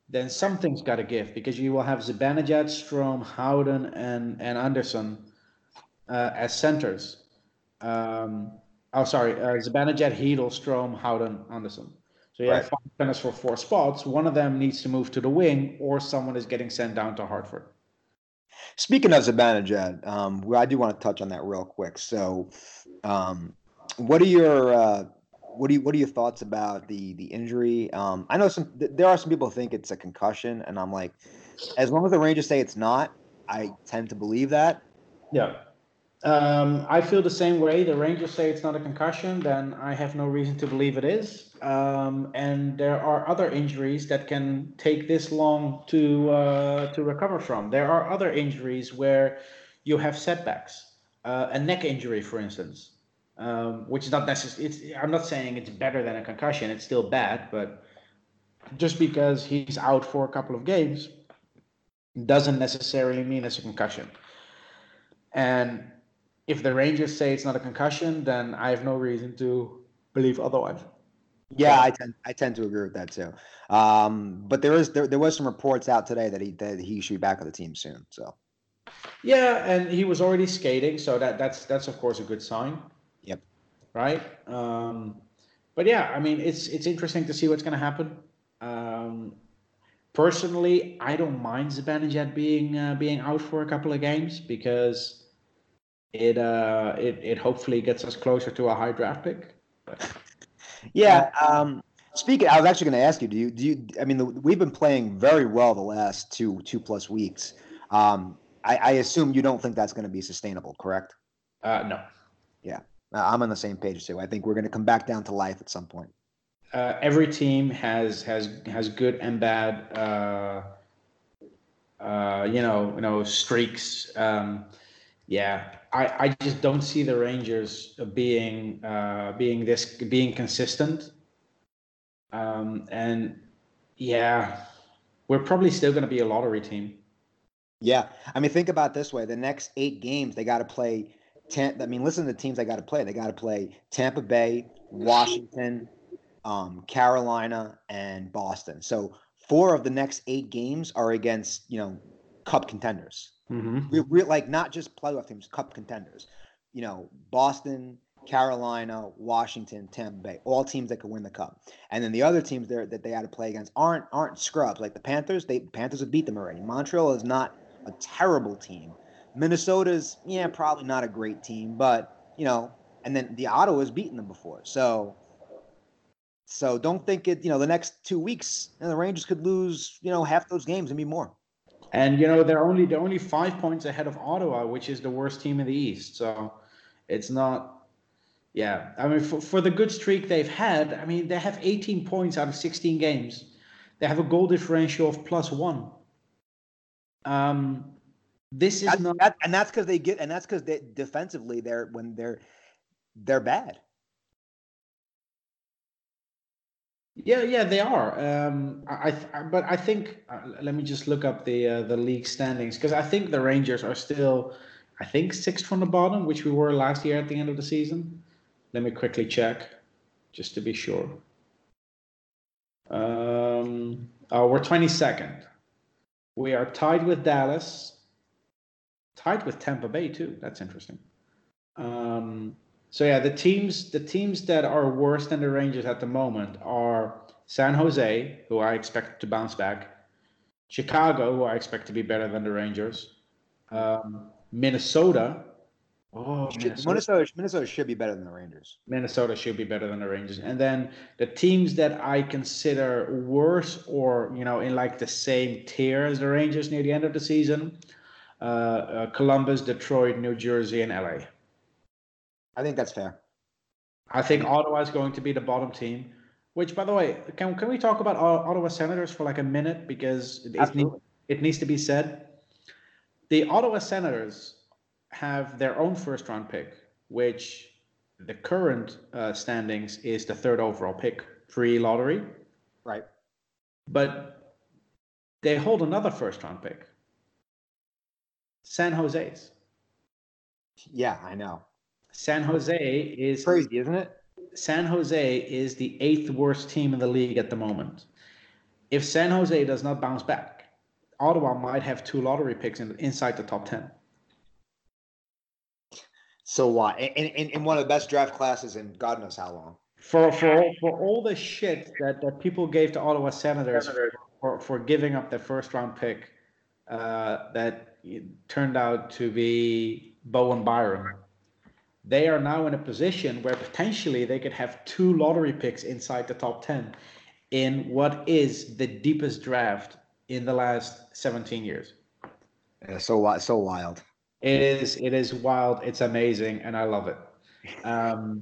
then something's got to give because you will have Zibanejad, Strome, Howden, and and Andersson uh, as centers. Um, oh, sorry, uh, Zibanejad, Chytil, Strome, Howden, Andersson. So you have Right. five centers for four spots. One of them needs to move to the wing, or someone is getting sent down to Hartford. Speaking of Zibanejad, um, I do want to touch on that real quick. So, um, what are your uh, what do you what are your thoughts about the the injury? Um, I know some th- there are some people who think it's a concussion, and I'm like, as long as the Rangers say it's not, I tend to believe that. Yeah. Um, I feel the same way. The Rangers say it's not a concussion, then I have no reason to believe it is. Um, and there are other injuries that can take this long to uh, to recover from. There are other injuries where you have setbacks. Uh, a neck injury, for instance, um, which is not necessarily. It's, I'm not saying it's better than a concussion. It's still bad, but just because he's out for a couple of games doesn't necessarily mean it's a concussion. And if the Rangers say it's not a concussion, then I have no reason to believe otherwise. Yeah, I tend I tend to agree with that too. Um, but there is there, there was some reports out today that he that he should be back on the team soon. So Yeah, and he was already skating, so that that's that's of course a good sign. Yep. Right. Um, but yeah, I mean, it's it's interesting to see what's going to happen. Um, personally, I don't mind Zibanejad being uh, being out for a couple of games because it uh it, it hopefully gets us closer to a high draft pick. Yeah. Um, speaking, I was actually going to ask you. Do you? Do you? I mean, the, we've been playing very well the last two two plus weeks. Um, I, I assume you don't think that's going to be sustainable, correct? uh, no. Yeah. I'm on the same page too. I think we're going to come back down to life at some point. uh, every team has has has good and bad uh, uh, you know you know streaks um, yeah I, I just don't see the Rangers being uh, being this being consistent um, and yeah we're probably still going to be a lottery team Yeah, I mean, think about this way: the next eight games, they got to play. Ten, I mean, listen to the teams they got to play. They got to play Tampa Bay, Washington, um, Carolina, and Boston. So four of the next eight games are against you know Cup contenders. Mm-hmm. Re- re- like not just playoff teams, Cup contenders. You know, Boston, Carolina, Washington, Tampa Bay, all teams that could win the Cup. And then the other teams there that they had to play against aren't aren't scrubs. Like the Panthers, they Panthers have beat them already. Montreal is not a terrible team. Minnesota's yeah probably not a great team, but you know, and then the Ottawa's beaten them before. So. So don't think it. You know, the next two weeks, know, the Rangers could lose. You know, half those games and be more. And you know they're only they're only five points ahead of Ottawa, which is the worst team in the East. So it's not. Yeah, I mean for, for the good streak they've had, I mean they have 18 points out of 16 games. They have a goal differential of plus one. Um, this is That's, not. that, and that's because they get, and that's because they defensively they're when they're they're bad. Yeah, yeah, they are. Um, I, I, but I think uh, let me just look up the uh, the league standings because I think the Rangers are still, I think sixth from the bottom, which we were last year at the end of the season. Let me quickly check, just to be sure. Um, oh, we're twenty second. We are tied with Dallas, tied with Tampa Bay too. That's interesting. Um, so yeah, the teams the teams that are worse than the Rangers at the moment are San Jose, who I expect to bounce back, Chicago, who I expect to be better than the Rangers, um, Minnesota. Oh, Should- Minnesota. Minnesota, Minnesota should be better than the Rangers. Minnesota should be better than the Rangers. And then the teams that I consider worse or, you know, in like the same tier as the Rangers near the end of the season, uh, uh, Columbus, Detroit, New Jersey, and LA. I think that's fair. I think Ottawa is going to be the bottom team. Which, by the way, can can we talk about Ottawa Senators for like a minute because it, it, it needs to be said. The Ottawa Senators have their own first round pick, which the current uh, standings is the third overall pick pre lottery, Right. but they hold another first round pick. San Jose's. Yeah, I know. San Jose is Crazy, isn't it? San Jose is the eighth worst team in the league at the moment. If San Jose does not bounce back, Ottawa might have two lottery picks in, inside the top 10. So what? In, in, in one of the best draft classes in God knows how long. For, for, for all the shit that, that people gave to Ottawa Senators for, for giving up their first round pick, uh, that turned out to be Bowen Byram. They are now in a position where potentially they could have two lottery picks inside the top 10 in what is the deepest draft in the last 17 years. Yeah, so so wild. It is it is wild. It's amazing, and I love it. Um,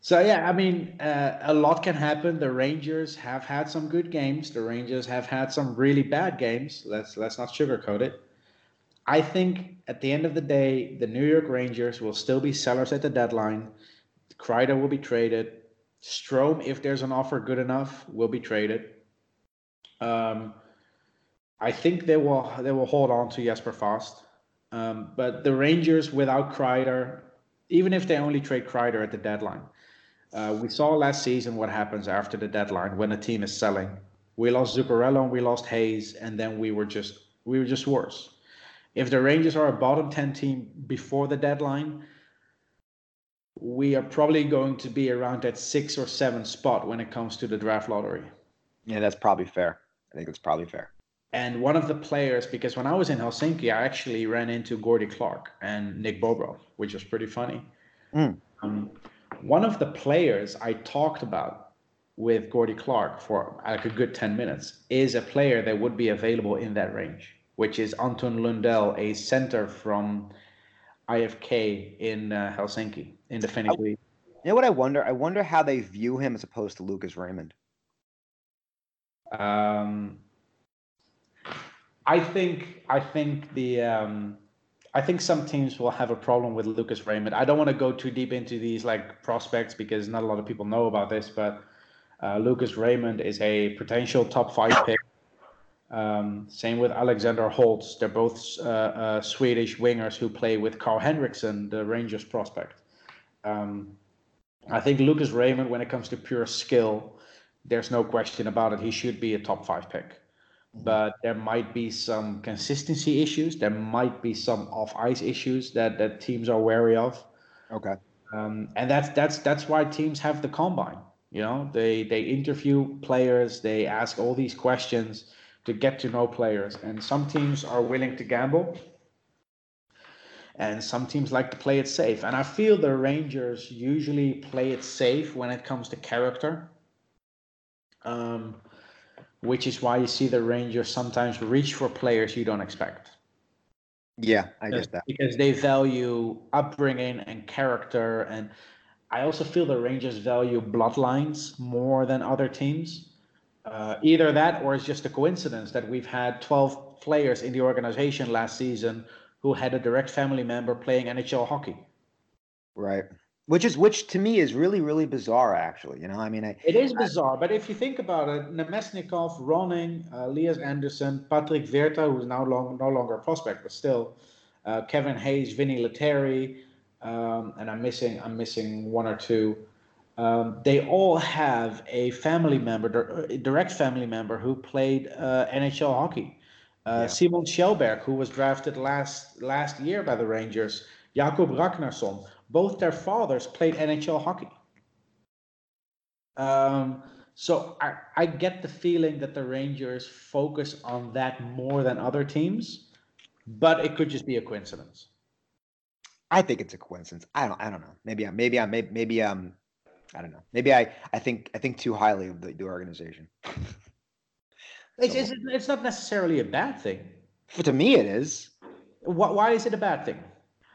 so yeah, I mean, uh, a lot can happen. The Rangers have had some good games. The Rangers have had some really bad games. Let's let's not sugarcoat it. I think at the end of the day, the New York Rangers will still be sellers at the deadline. Kreider will be traded. Strome, if there's an offer good enough, will be traded. Um, I think they will they will hold on to Jesper Fast. Um, but the Rangers without Kreider, even if they only trade Kreider at the deadline, uh, we saw last season what happens after the deadline when a team is selling. We lost Zuccarello and we lost Hayes, and then we were just we were just worse. If the Rangers are a bottom ten team before the deadline, we are probably going to be around that six or seven spot when it comes to the draft lottery. Yeah, that's probably fair. I think it's probably fair. and one of the players, because when I was in Helsinki, I actually ran into Gordie Clark and Nick Bobrov, which was pretty funny. Mm. Um, one of the players I talked about with Gordie Clark for like a good 10 minutes is a player that would be available in that range, which is Anton Lundell, a center from IFK in uh, Helsinki in the Finnish League. You know what I wonder? I wonder how they view him as opposed to Lucas Raymond. Um, I think I think the um, I think some teams will have a problem with Lucas Raymond. I don't want to go too deep into these like prospects because not a lot of people know about this, but uh, Lucas Raymond is a potential top five pick. Um, same with Alexander Holtz. They're both uh, uh, Swedish wingers who play with Karl Henriksson, the Rangers prospect. Um, I think Lucas Raymond, when it comes to pure skill, there's no question about it. He should be a top five pick but there might be some consistency issues. There might be some off ice issues that that teams are wary of. Okay. Um, and that's that's that's why teams have the combine. You know, they they interview players, they ask all these questions to get to know players, and some teams are willing to gamble, and some teams like to play it safe. And I feel the Rangers usually play it safe when it comes to character. Um, which is why you see the Rangers sometimes reach for players you don't expect. Yeah, I get that. Because they value upbringing and character. And I also feel the Rangers value bloodlines more than other teams. Uh, either that or it's just a coincidence that we've had 12 players in the organization last season who had a direct family member playing NHL hockey. Right which is which to me is really really bizarre actually you know i mean I, it is bizarre but if you think about it Namestnikov ronning uh, Lias andersson patrick Virta, who's now long, no longer a prospect but still uh, kevin hayes vinny Lettieri, um, and i'm missing i'm missing one or two um, they all have a family member a direct family member who played uh, nhl hockey uh, yeah. simon Kjellberg, who was drafted last last year by the rangers Jakob Ragnarsson, both their fathers played NHL hockey. Um, so I, I get the feeling that the Rangers focus on that more than other teams, but it could just be a coincidence. I think it's a coincidence. I don't. I don't know. Maybe I'm. Maybe I'm. Maybe, maybe um. I don't know. Maybe I. I think. I think too highly of the, the organization. it's, it's it's not necessarily a bad thing. But to me, it is. Why, why is it a bad thing?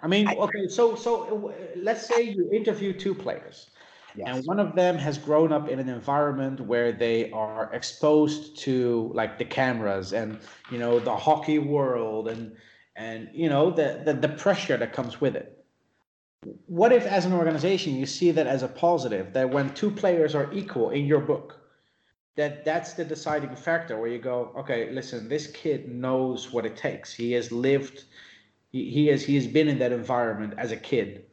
I mean, okay, so so let's say you interview two players, yes. and one of them has grown up in an environment where they are exposed to like the cameras and you know the hockey world and and you know the the, the pressure that comes with it. What if, as an organization, you see that as a positive that when two players are equal in your book, that that's the deciding factor where you go, okay, listen, this kid knows what it takes. He has lived he, he has he has been in that environment as a kid.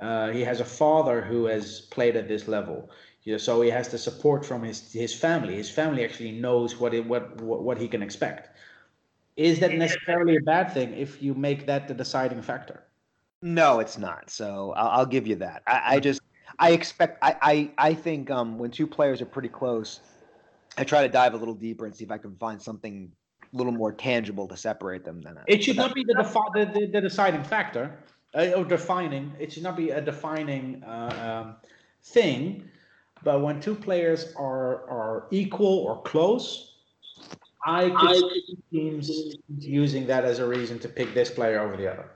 Uh, he has a father who has played at this level. You know, so he has the support from his his family. His family actually knows what it, what, what what he can expect. Is that necessarily a bad thing if you make that the deciding factor? No, it's not. So I'll, I'll give you that. I, I just I expect I, I I think um when two players are pretty close, I try to dive a little deeper and see if I can find something a little more tangible to separate them than it should not be the, defi- the, the, the deciding factor uh, or defining it should not be a defining uh, um, thing but when two players are are equal or close i could see teams using that as a reason to pick this player over the other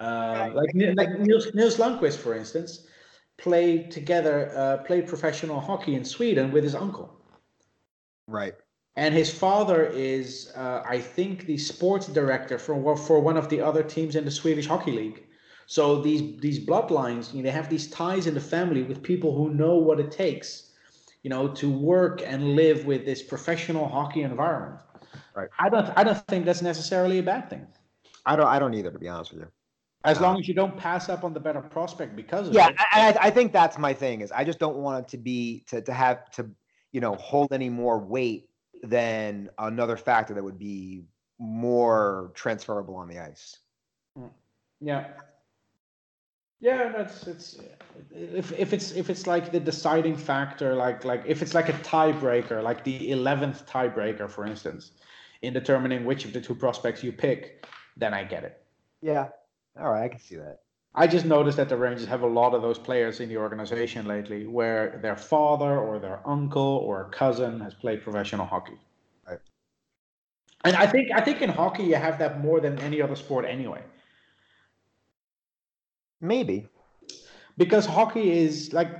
uh, like like Nils, Nils Lundkvist, for instance, played together, uh, played professional hockey in Sweden with his uncle. Right and his father is, uh, I think, the sports director for for one of the other teams in the Swedish hockey league. So these these bloodlines, you know, they have these ties in the family with people who know what it takes, you know, to work and live with this professional hockey environment. Right. I don't I don't think that's necessarily a bad thing. I don't I don't either, to be honest with you. As long as you don't pass up on the better prospect because of yeah, it. Yeah, I, I think that's my thing. Is I just don't want it to be to to have to you know hold any more weight than another factor that would be more transferable on the ice. Mm. Yeah. Yeah, that's it's if if it's if it's like the deciding factor, like like if it's like a tiebreaker, like the eleventh tiebreaker, for instance, in determining which of the two prospects you pick, then I get it. Yeah. All right, I can see that. I just noticed that the Rangers have a lot of those players in the organization lately, where their father or their uncle or cousin has played professional hockey. Right. And I think I think in hockey you have that more than any other sport anyway. Maybe. because hockey is like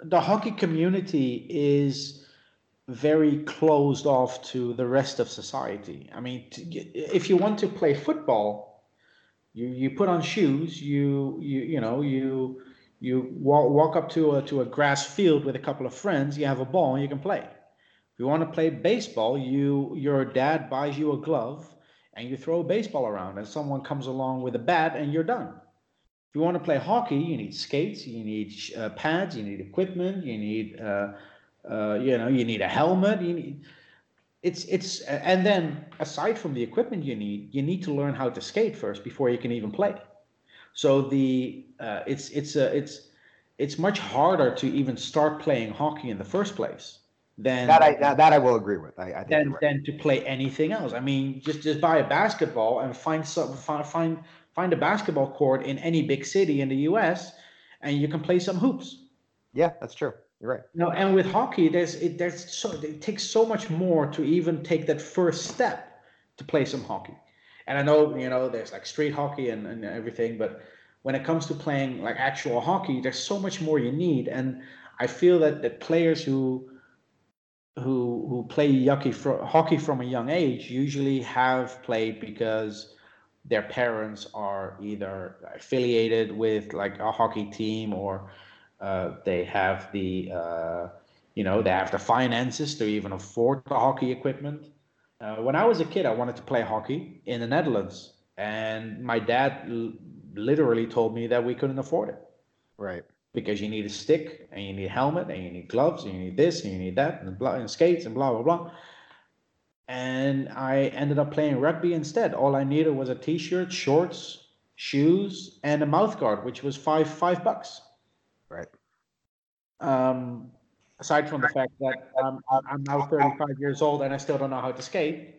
the hockey community is very closed off to the rest of society. I mean, if you want to play football, you you put on shoes, you you you know you you walk, walk up to a to a grass field with a couple of friends, you have a ball, and you can play. If you want to play baseball, you your dad buys you a glove and you throw a baseball around, and someone comes along with a bat, and you're done. If you want to play hockey, you need skates, you need uh, pads, you need equipment, you need uh, uh, you know you need a helmet. You need it's it's and then aside from the equipment you need, you need to learn how to skate first before you can even play. So the uh, it's it's a it's it's much harder to even start playing hockey in the first place than That I that, I will agree with. I, I think than, right. than to play anything else. I mean, just just buy a basketball and find some find find find a basketball court in any big city in the U.S. and you can play some hoops. yeah, that's true. Right. No, and with hockey, there's it there's so it takes so much more to even take that first step to play some hockey. And I know you know there's like street hockey and, and everything, but when it comes to playing like actual hockey, there's so much more you need. And I feel that that players who who who play yucky fro- hockey from a young age usually have played because their parents are either affiliated with like a hockey team or uh, they have the uh, you know they have the finances to even afford the hockey equipment. Uh, when I was a kid, I wanted to play hockey in the Netherlands, and my dad l- literally told me that we couldn't afford it Right. because you need a stick and you need a helmet and you need gloves and you need this and you need that and, blah, and skates and blah blah blah. And I ended up playing rugby instead. All I needed was a t-shirt, shorts, shoes, and a mouth guard, which was five five bucks. Um, aside from the fact that I'm, I'm now 35 years old and I still don't know how to skate,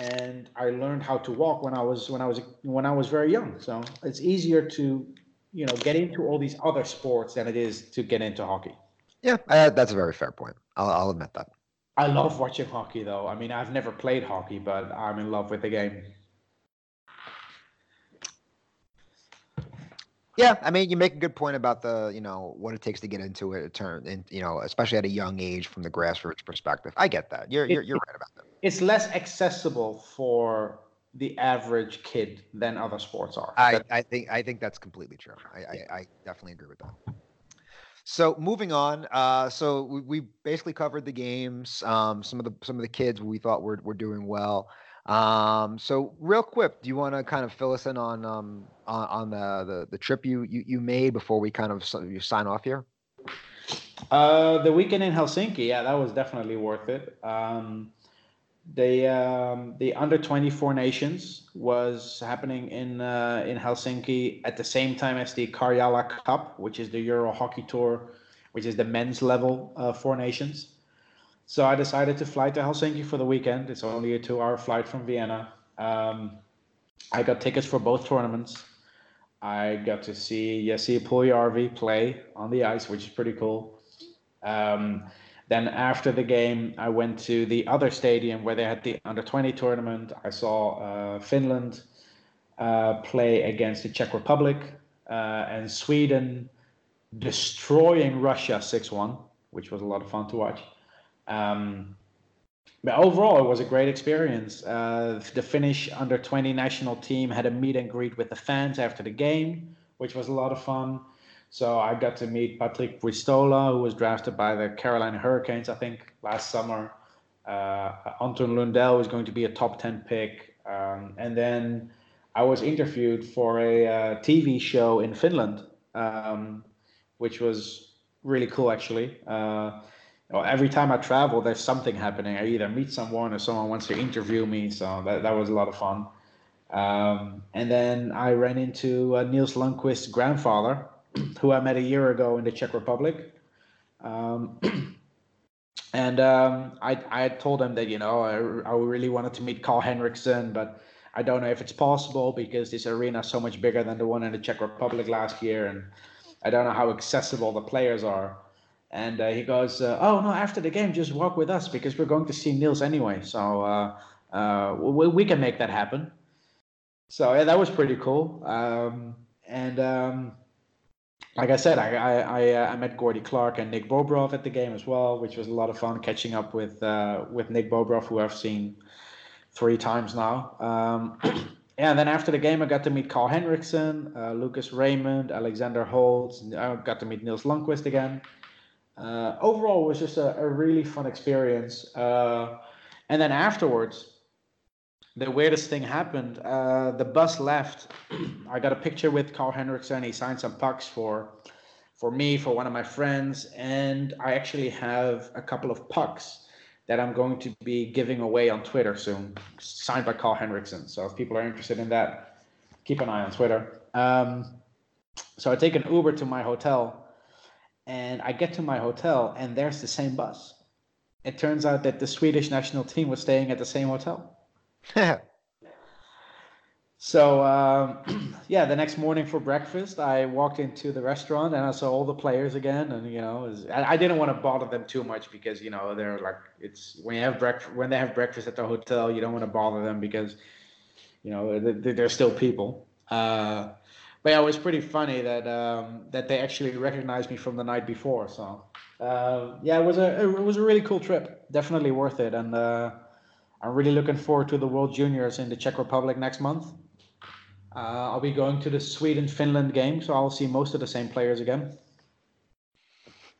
and I learned how to walk when I was when I was when I was very young. So it's easier to you know get into all these other sports than it is to get into hockey. Yeah, uh, that's a very fair point. I'll, I'll admit that. I love watching hockey though. I mean, I've never played hockey, but I'm in love with the game. Yeah, I mean, you make a good point about the, you know, what it takes to get into it, turn, and you know, especially at a young age from the grassroots perspective. I get that. You're you're, you're right about that. It's less accessible for the average kid than other sports are. I, I think I think that's completely true. I, I, I definitely agree with that. So moving on, uh, so we, we basically covered the games. Um, some of the some of the kids we thought were were doing well. Um, so real quick, do you want to kind of fill us in on um on, on the, the the trip you, you you made before we kind of you sign off here? Uh, the weekend in Helsinki, yeah, that was definitely worth it. Um, the um, the under twenty four nations was happening in uh, in Helsinki at the same time as the Karjala Cup, which is the Euro Hockey Tour, which is the men's level uh, four nations. So I decided to fly to Helsinki for the weekend. It's only a two hour flight from Vienna. Um, I got tickets for both tournaments. I got to see Jesse Puljujärvi play on the ice, which is pretty cool. Um, then after the game, I went to the other stadium where they had the under 20 tournament. I saw uh, Finland uh, play against the Czech Republic uh, and Sweden destroying Russia 6 1, which was a lot of fun to watch. Um, but overall, it was a great experience. Uh, the Finnish under 20 national team had a meet and greet with the fans after the game, which was a lot of fun. So I got to meet Patrick Puistola, who was drafted by the Carolina Hurricanes, I think, last summer. Uh, Anton Lundell was going to be a top 10 pick. Um, and then I was interviewed for a uh, TV show in Finland, um, which was really cool, actually. Uh, every time I travel, there's something happening. I either meet someone or someone wants to interview me. So that, that was a lot of fun. Um, and then I ran into uh, Nils Lundkvist's grandfather, who I met a year ago in the Czech Republic. Um, And um, I I told him that you know I, I really wanted to meet Karl Henriksson, but I don't know if it's possible because this arena is so much bigger than the one in the Czech Republic last year, and I don't know how accessible the players are. And uh, he goes, uh, "Oh no! After the game, just walk with us because we're going to see Nils anyway. So uh, uh, we, we can make that happen." So yeah, that was pretty cool. Um, and um, like I said, I I, I, uh, I met Gordie Clark and Nick Bobrov at the game as well, which was a lot of fun catching up with uh, with Nick Bobrov, who I've seen three times now. Um, yeah, and then after the game, I got to meet Karl Henriksson, Lucas Raymond, Alexander Holtz. I got to meet Nils Lundkvist again. Uh, overall, it was just a, a really fun experience. Uh, and then afterwards, the weirdest thing happened. Uh, the bus left. I got a picture with Karl Henriksson. He signed some pucks for for me, for one of my friends, and I actually have a couple of pucks that I'm going to be giving away on Twitter soon, signed by Karl Henriksson. So if people are interested in that, keep an eye on Twitter. Um, so I take an Uber to my hotel, and I get to my hotel, and there's the same bus. It turns out that the Swedish national team was staying at the same hotel. So um, yeah, the next morning for breakfast, I walked into the restaurant and I saw all the players again, and you know, was, I, I, didn't want to bother them too much because you know they're like it's when you have breakfast when they have breakfast at the hotel, you don't want to bother them because you know they're, they're still people. Uh, but yeah, it was pretty funny that um, that they actually recognized me from the night before. So uh, yeah, it was a it was a really cool trip, definitely worth it, and uh, I'm really looking forward to the World Juniors in the Czech Republic next month. Uh, I'll be going to the Sweden Finland game, so I'll see most of the same players again.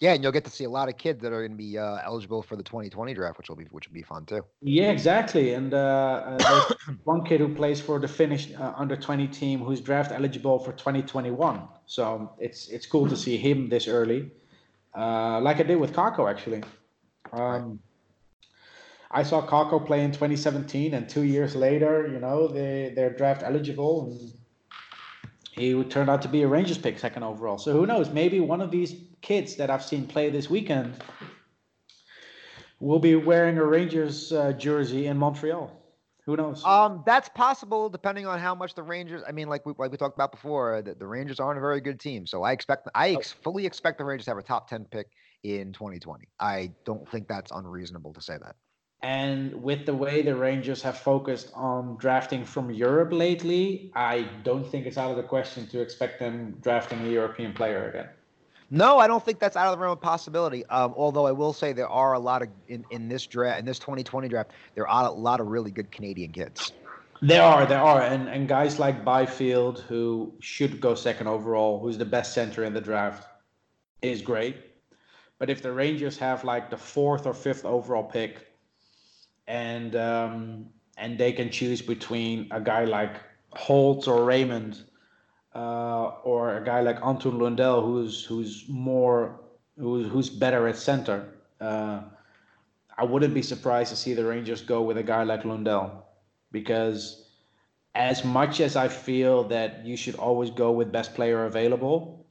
Yeah, and you'll get to see a lot of kids that are going to be uh, eligible for the 2020 draft, which will be which will be fun too. Yeah, exactly. And uh, uh one kid who plays for the Finnish uh, under 20 team who's draft eligible for 2021. So it's it's cool to see him this early, uh, like I did with Kakko actually. Um, I saw Kakko play in 2017, and two years later, you know, they they're draft eligible, and he turned out to be a Rangers pick, second overall. So who knows? Maybe one of these kids that I've seen play this weekend will be wearing a Rangers uh, jersey in Montreal. Who knows? Um, that's possible depending on how much the Rangers. I mean, like we like we talked about before, the, the Rangers aren't a very good team. So I expect I ex- fully expect the Rangers to have a top ten pick in 2020. I don't think that's unreasonable to say that. And with the way the Rangers have focused on drafting from Europe lately, I don't think it's out of the question to expect them drafting a European player again. No, I don't think that's out of the realm of possibility. Um, although I will say there are a lot of in, in this draft, in this 2020 draft, there are a lot of really good Canadian kids. There are, there are, and and guys like Byfield, who should go second overall, who's the best center in the draft, is great. But if the Rangers have like the fourth or fifth overall pick, and um, and they can choose between a guy like Holtz or Raymond, uh, or a guy like Anton Lundell, who's who's more who's who's better at center. Uh, I wouldn't be surprised to see the Rangers go with a guy like Lundell, because as much as I feel that you should always go with best player available,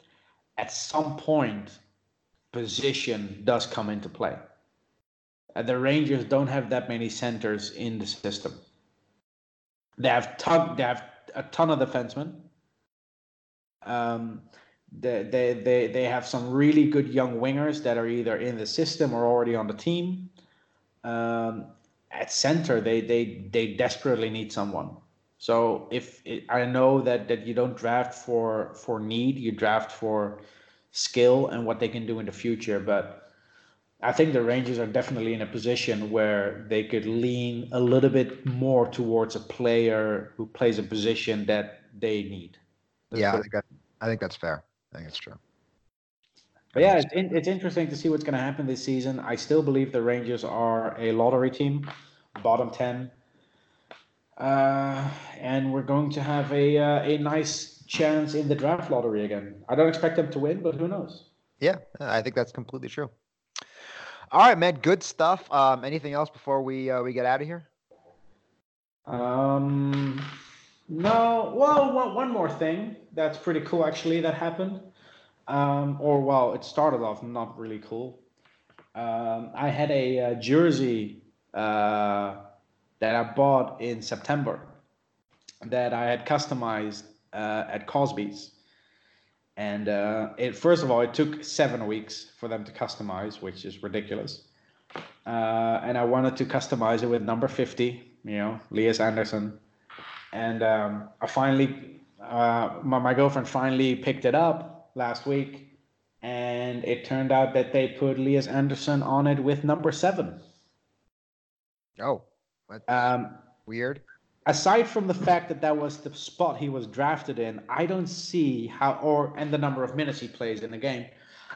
at some point, position does come into play. Uh, the Rangers don't have that many centers in the system. They have they have a ton of defensemen. Um, they, they, they, they have some really good young wingers that are either in the system or already on the team. Um, at center, they, they, they desperately need someone. So if it, I know that, that you don't draft for for need, you draft for skill and what they can do in the future. But I think the Rangers are definitely in a position where they could lean a little bit more towards a player who plays a position that they need. That's yeah, I think, that, I think that's fair. I think it's true. But yeah, it's, in, it's interesting to see what's going to happen this season. I still believe the Rangers are a lottery team, bottom 10. Uh, and we're going to have a, uh, a nice chance in the draft lottery again. I don't expect them to win, but who knows? Yeah, I think that's completely true. All right, man. Good stuff. Um, anything else before we uh, we get out of here? Um, no. Well, one, more thing that's pretty cool actually that happened. Um, or well, it started off not really cool. Um, I had a, uh jersey uh, that I bought in September that I had customized uh, at Cosby's. And uh, it first of all, it took seven weeks for them to customize, which is ridiculous. Uh, and I wanted to customize it with number 50, you know, Lias Andersson. And um, I finally, uh, my, my girlfriend finally picked it up last week. And it turned out that they put Lias Andersson on it with number seven. Oh, Um, weird. aside from the fact that that was the spot he was drafted in, I don't see how, or and the number of minutes he plays in the game,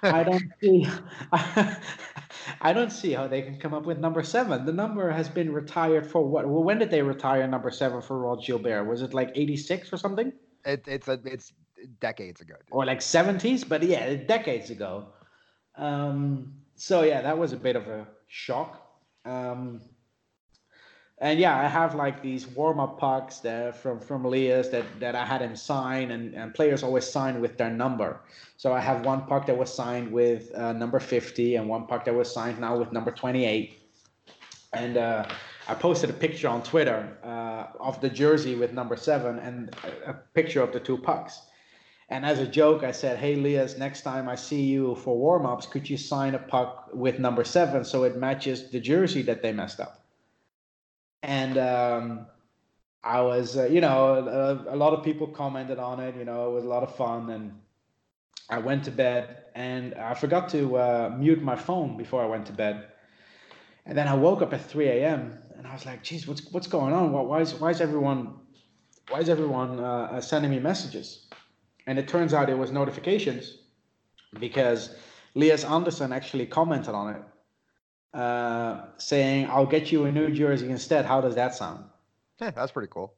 I don't see, I don't see how they can come up with number seven. The number has been retired for what? Well, when did they retire number seven for Rod Gilbert? Was it like eighty six or something, It, it's a, it's decades ago. dude. or like seventies? But yeah, decades ago. Um, so yeah, that was a bit of a shock. Um, and yeah, I have like these warm up pucks that from from Elias that that I had him sign, and, and players always sign with their number. So I have one puck that was signed with uh, number fifty, and one puck that was signed now with number twenty eight. And uh, I posted a picture on Twitter uh, of the jersey with number seven and a, picture of the two pucks. And as a joke, I said, "Hey, Lias, next time I see you for warm ups, could you sign a puck with number seven so it matches the jersey that they messed up?" And um, I was, uh, you know, a, a lot of people commented on it. You know, it was a lot of fun, and I went to bed, and I forgot to uh, mute my phone before I went to bed, and then I woke up at 3 a.m. and I was like, "Geez, what's what's going on? Why, is why is everyone why is everyone uh, sending me messages?" And it turns out it was notifications because Lias Andersson actually commented on it uh, saying, "I'll get you a New Jersey instead." How does that sound? Yeah, that's pretty cool.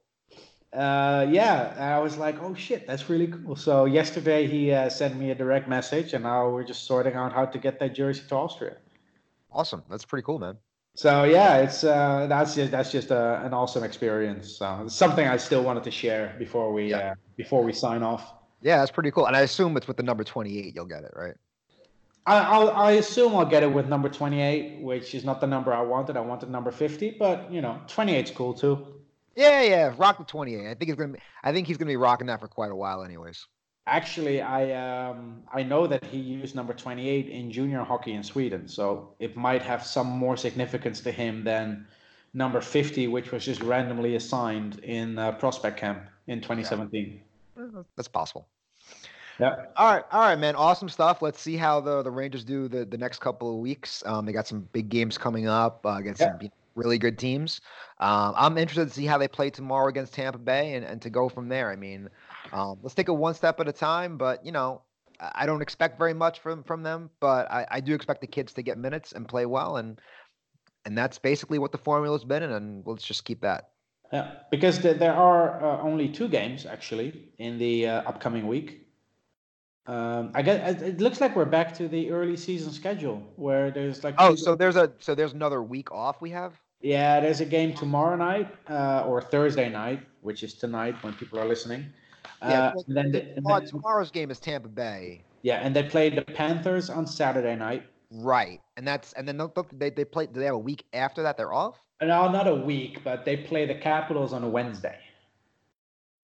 Uh, yeah, I was like, "Oh shit, that's really cool." So yesterday he uh, sent me a direct message, and now we're just sorting out how to get that jersey to Austria. Awesome. That's pretty cool, man. So yeah, it's uh, that's just that's just a, an awesome experience. So it's something I still wanted to share before we Yeah. uh, before we sign off. Yeah, that's pretty cool. And I assume it's with the number 28 you'll get it, right? I, I'll, I assume I'll get it with number 28, which is not the number I wanted. I wanted number 50, but you know, 28's cool too. Yeah, yeah. Rock the 28. I think he's gonna be I think he's gonna be rocking that for quite a while anyways. Actually, I um, I know that he used number 28 in junior hockey in Sweden, so it might have some more significance to him than number 50, which was just randomly assigned in uh, prospect camp in 2017. That's possible. Yeah. All right, all right, man. Awesome stuff. Let's see how the the Rangers do the the next couple of weeks. Um, they got some big games coming up uh, against Yeah. some really good teams. Um, I'm interested to see how they play tomorrow against Tampa Bay and, and to go from there. I mean, um, let's take it one step at a time. But you know, I don't expect very much from from them, but I, I do expect the kids to get minutes and play well, and and that's basically what the formula's been, and, and let's just keep that. Yeah, because there, there are uh, only two games actually in the uh, upcoming week. Um, I guess it- looks like we're back to the early season schedule where there's like oh, so there's a so there's another week off we have. yeah, there's a game tomorrow night uh, or Thursday night, which is tonight when people are listening. Yeah, Uh, well, then, the- the- and then- tomorrow's game is Tampa Bay. yeah, and they play the Panthers on Saturday night. Right, and that's and then they they play. Do they have a week after that? They're off. No, not a week, but they play the Capitals on a Wednesday.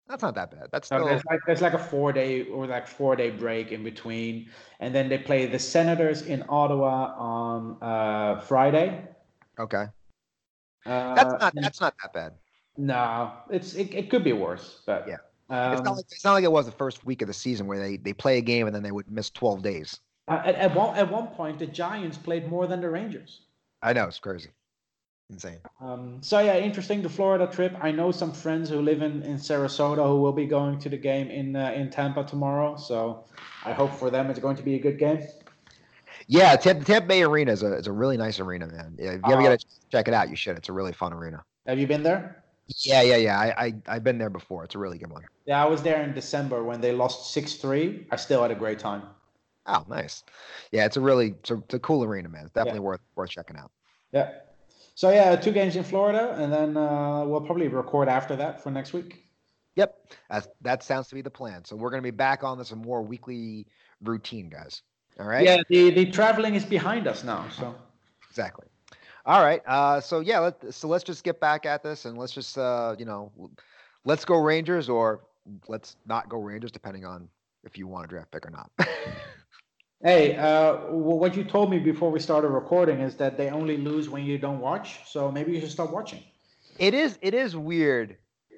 That's not that bad. That's still there's like there's like a four day or like four day break in between, and then they play the Senators in Ottawa on uh, Friday. okay. Uh, That's not that's not that bad. no, it's it, it could be worse, but Yeah. Um, It's not like it's not like it was the first week of the season where they they play a game and then they would miss twelve days. uh, at, at one at one point the Giants played more than the Rangers. I know it's crazy, insane. Um, so yeah, interesting. The Florida trip. I know some friends who live in, in Sarasota who will be going to the game in uh, in Tampa tomorrow. So I hope for them it's going to be a good game. Yeah, Tampa, Tampa Bay Arena is a is a really nice arena, man. If you ever Uh, get a chance to check it out, you should. It's a really fun arena. Have you been there? Yeah, yeah, yeah. I, I I've been there before. It's a really good one. Yeah, I was there in December when they lost six three. I still had a great time. Oh, nice. Yeah, it's a really it's a, it's a cool arena, man. It's definitely worth worth checking out. Yeah. So yeah, two games in Florida, and then uh, we'll probably record after that for next week. Yep, that's, that sounds to be the plan. So we're gonna be back on this a more weekly routine, guys. All right. Yeah, the the traveling is behind us now. So Exactly. All right. Uh, so yeah, let, so let's just get back at this and let's just uh, you know, let's go Rangers or let's not go Rangers, depending on if you want a draft pick or not. Hey, uh, what you told me before we started recording is that they only lose when you don't watch. So maybe you should stop watching. it is it is weird.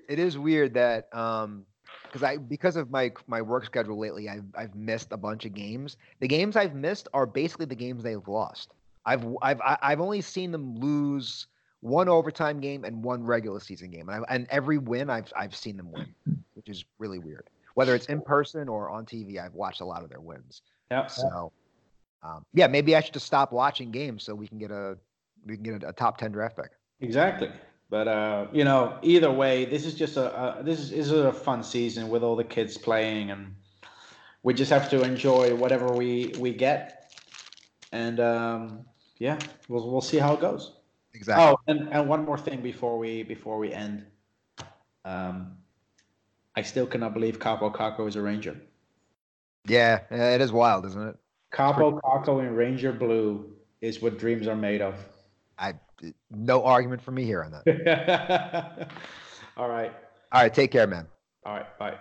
It is weird that um because I because of my my work schedule lately, I've I've missed a bunch of games. The games I've missed are basically the games they've lost. I've I've I've only seen them lose one overtime game and one regular season game, and, I, and every win I've I've seen them win, which is really weird. Whether it's in person or on TV, I've watched a lot of their wins. Yeah. So, um, yeah, maybe I should just stop watching games so we can get a we can get a, a top ten draft pick. Exactly. But uh, you know, either way, this is just a, a this is, is a fun season with all the kids playing, and we just have to enjoy whatever we we get, and um, yeah, we'll we'll see how it goes. Exactly. Oh, and, and one more thing before we before we end, um, I still cannot believe Kaapo Kakko is a Ranger. Yeah, it is wild, isn't it? Kaapo Kakko in Ranger Blue is what dreams are made of. I no argument for me here on that. all right, All right, take care, man. all right, bye.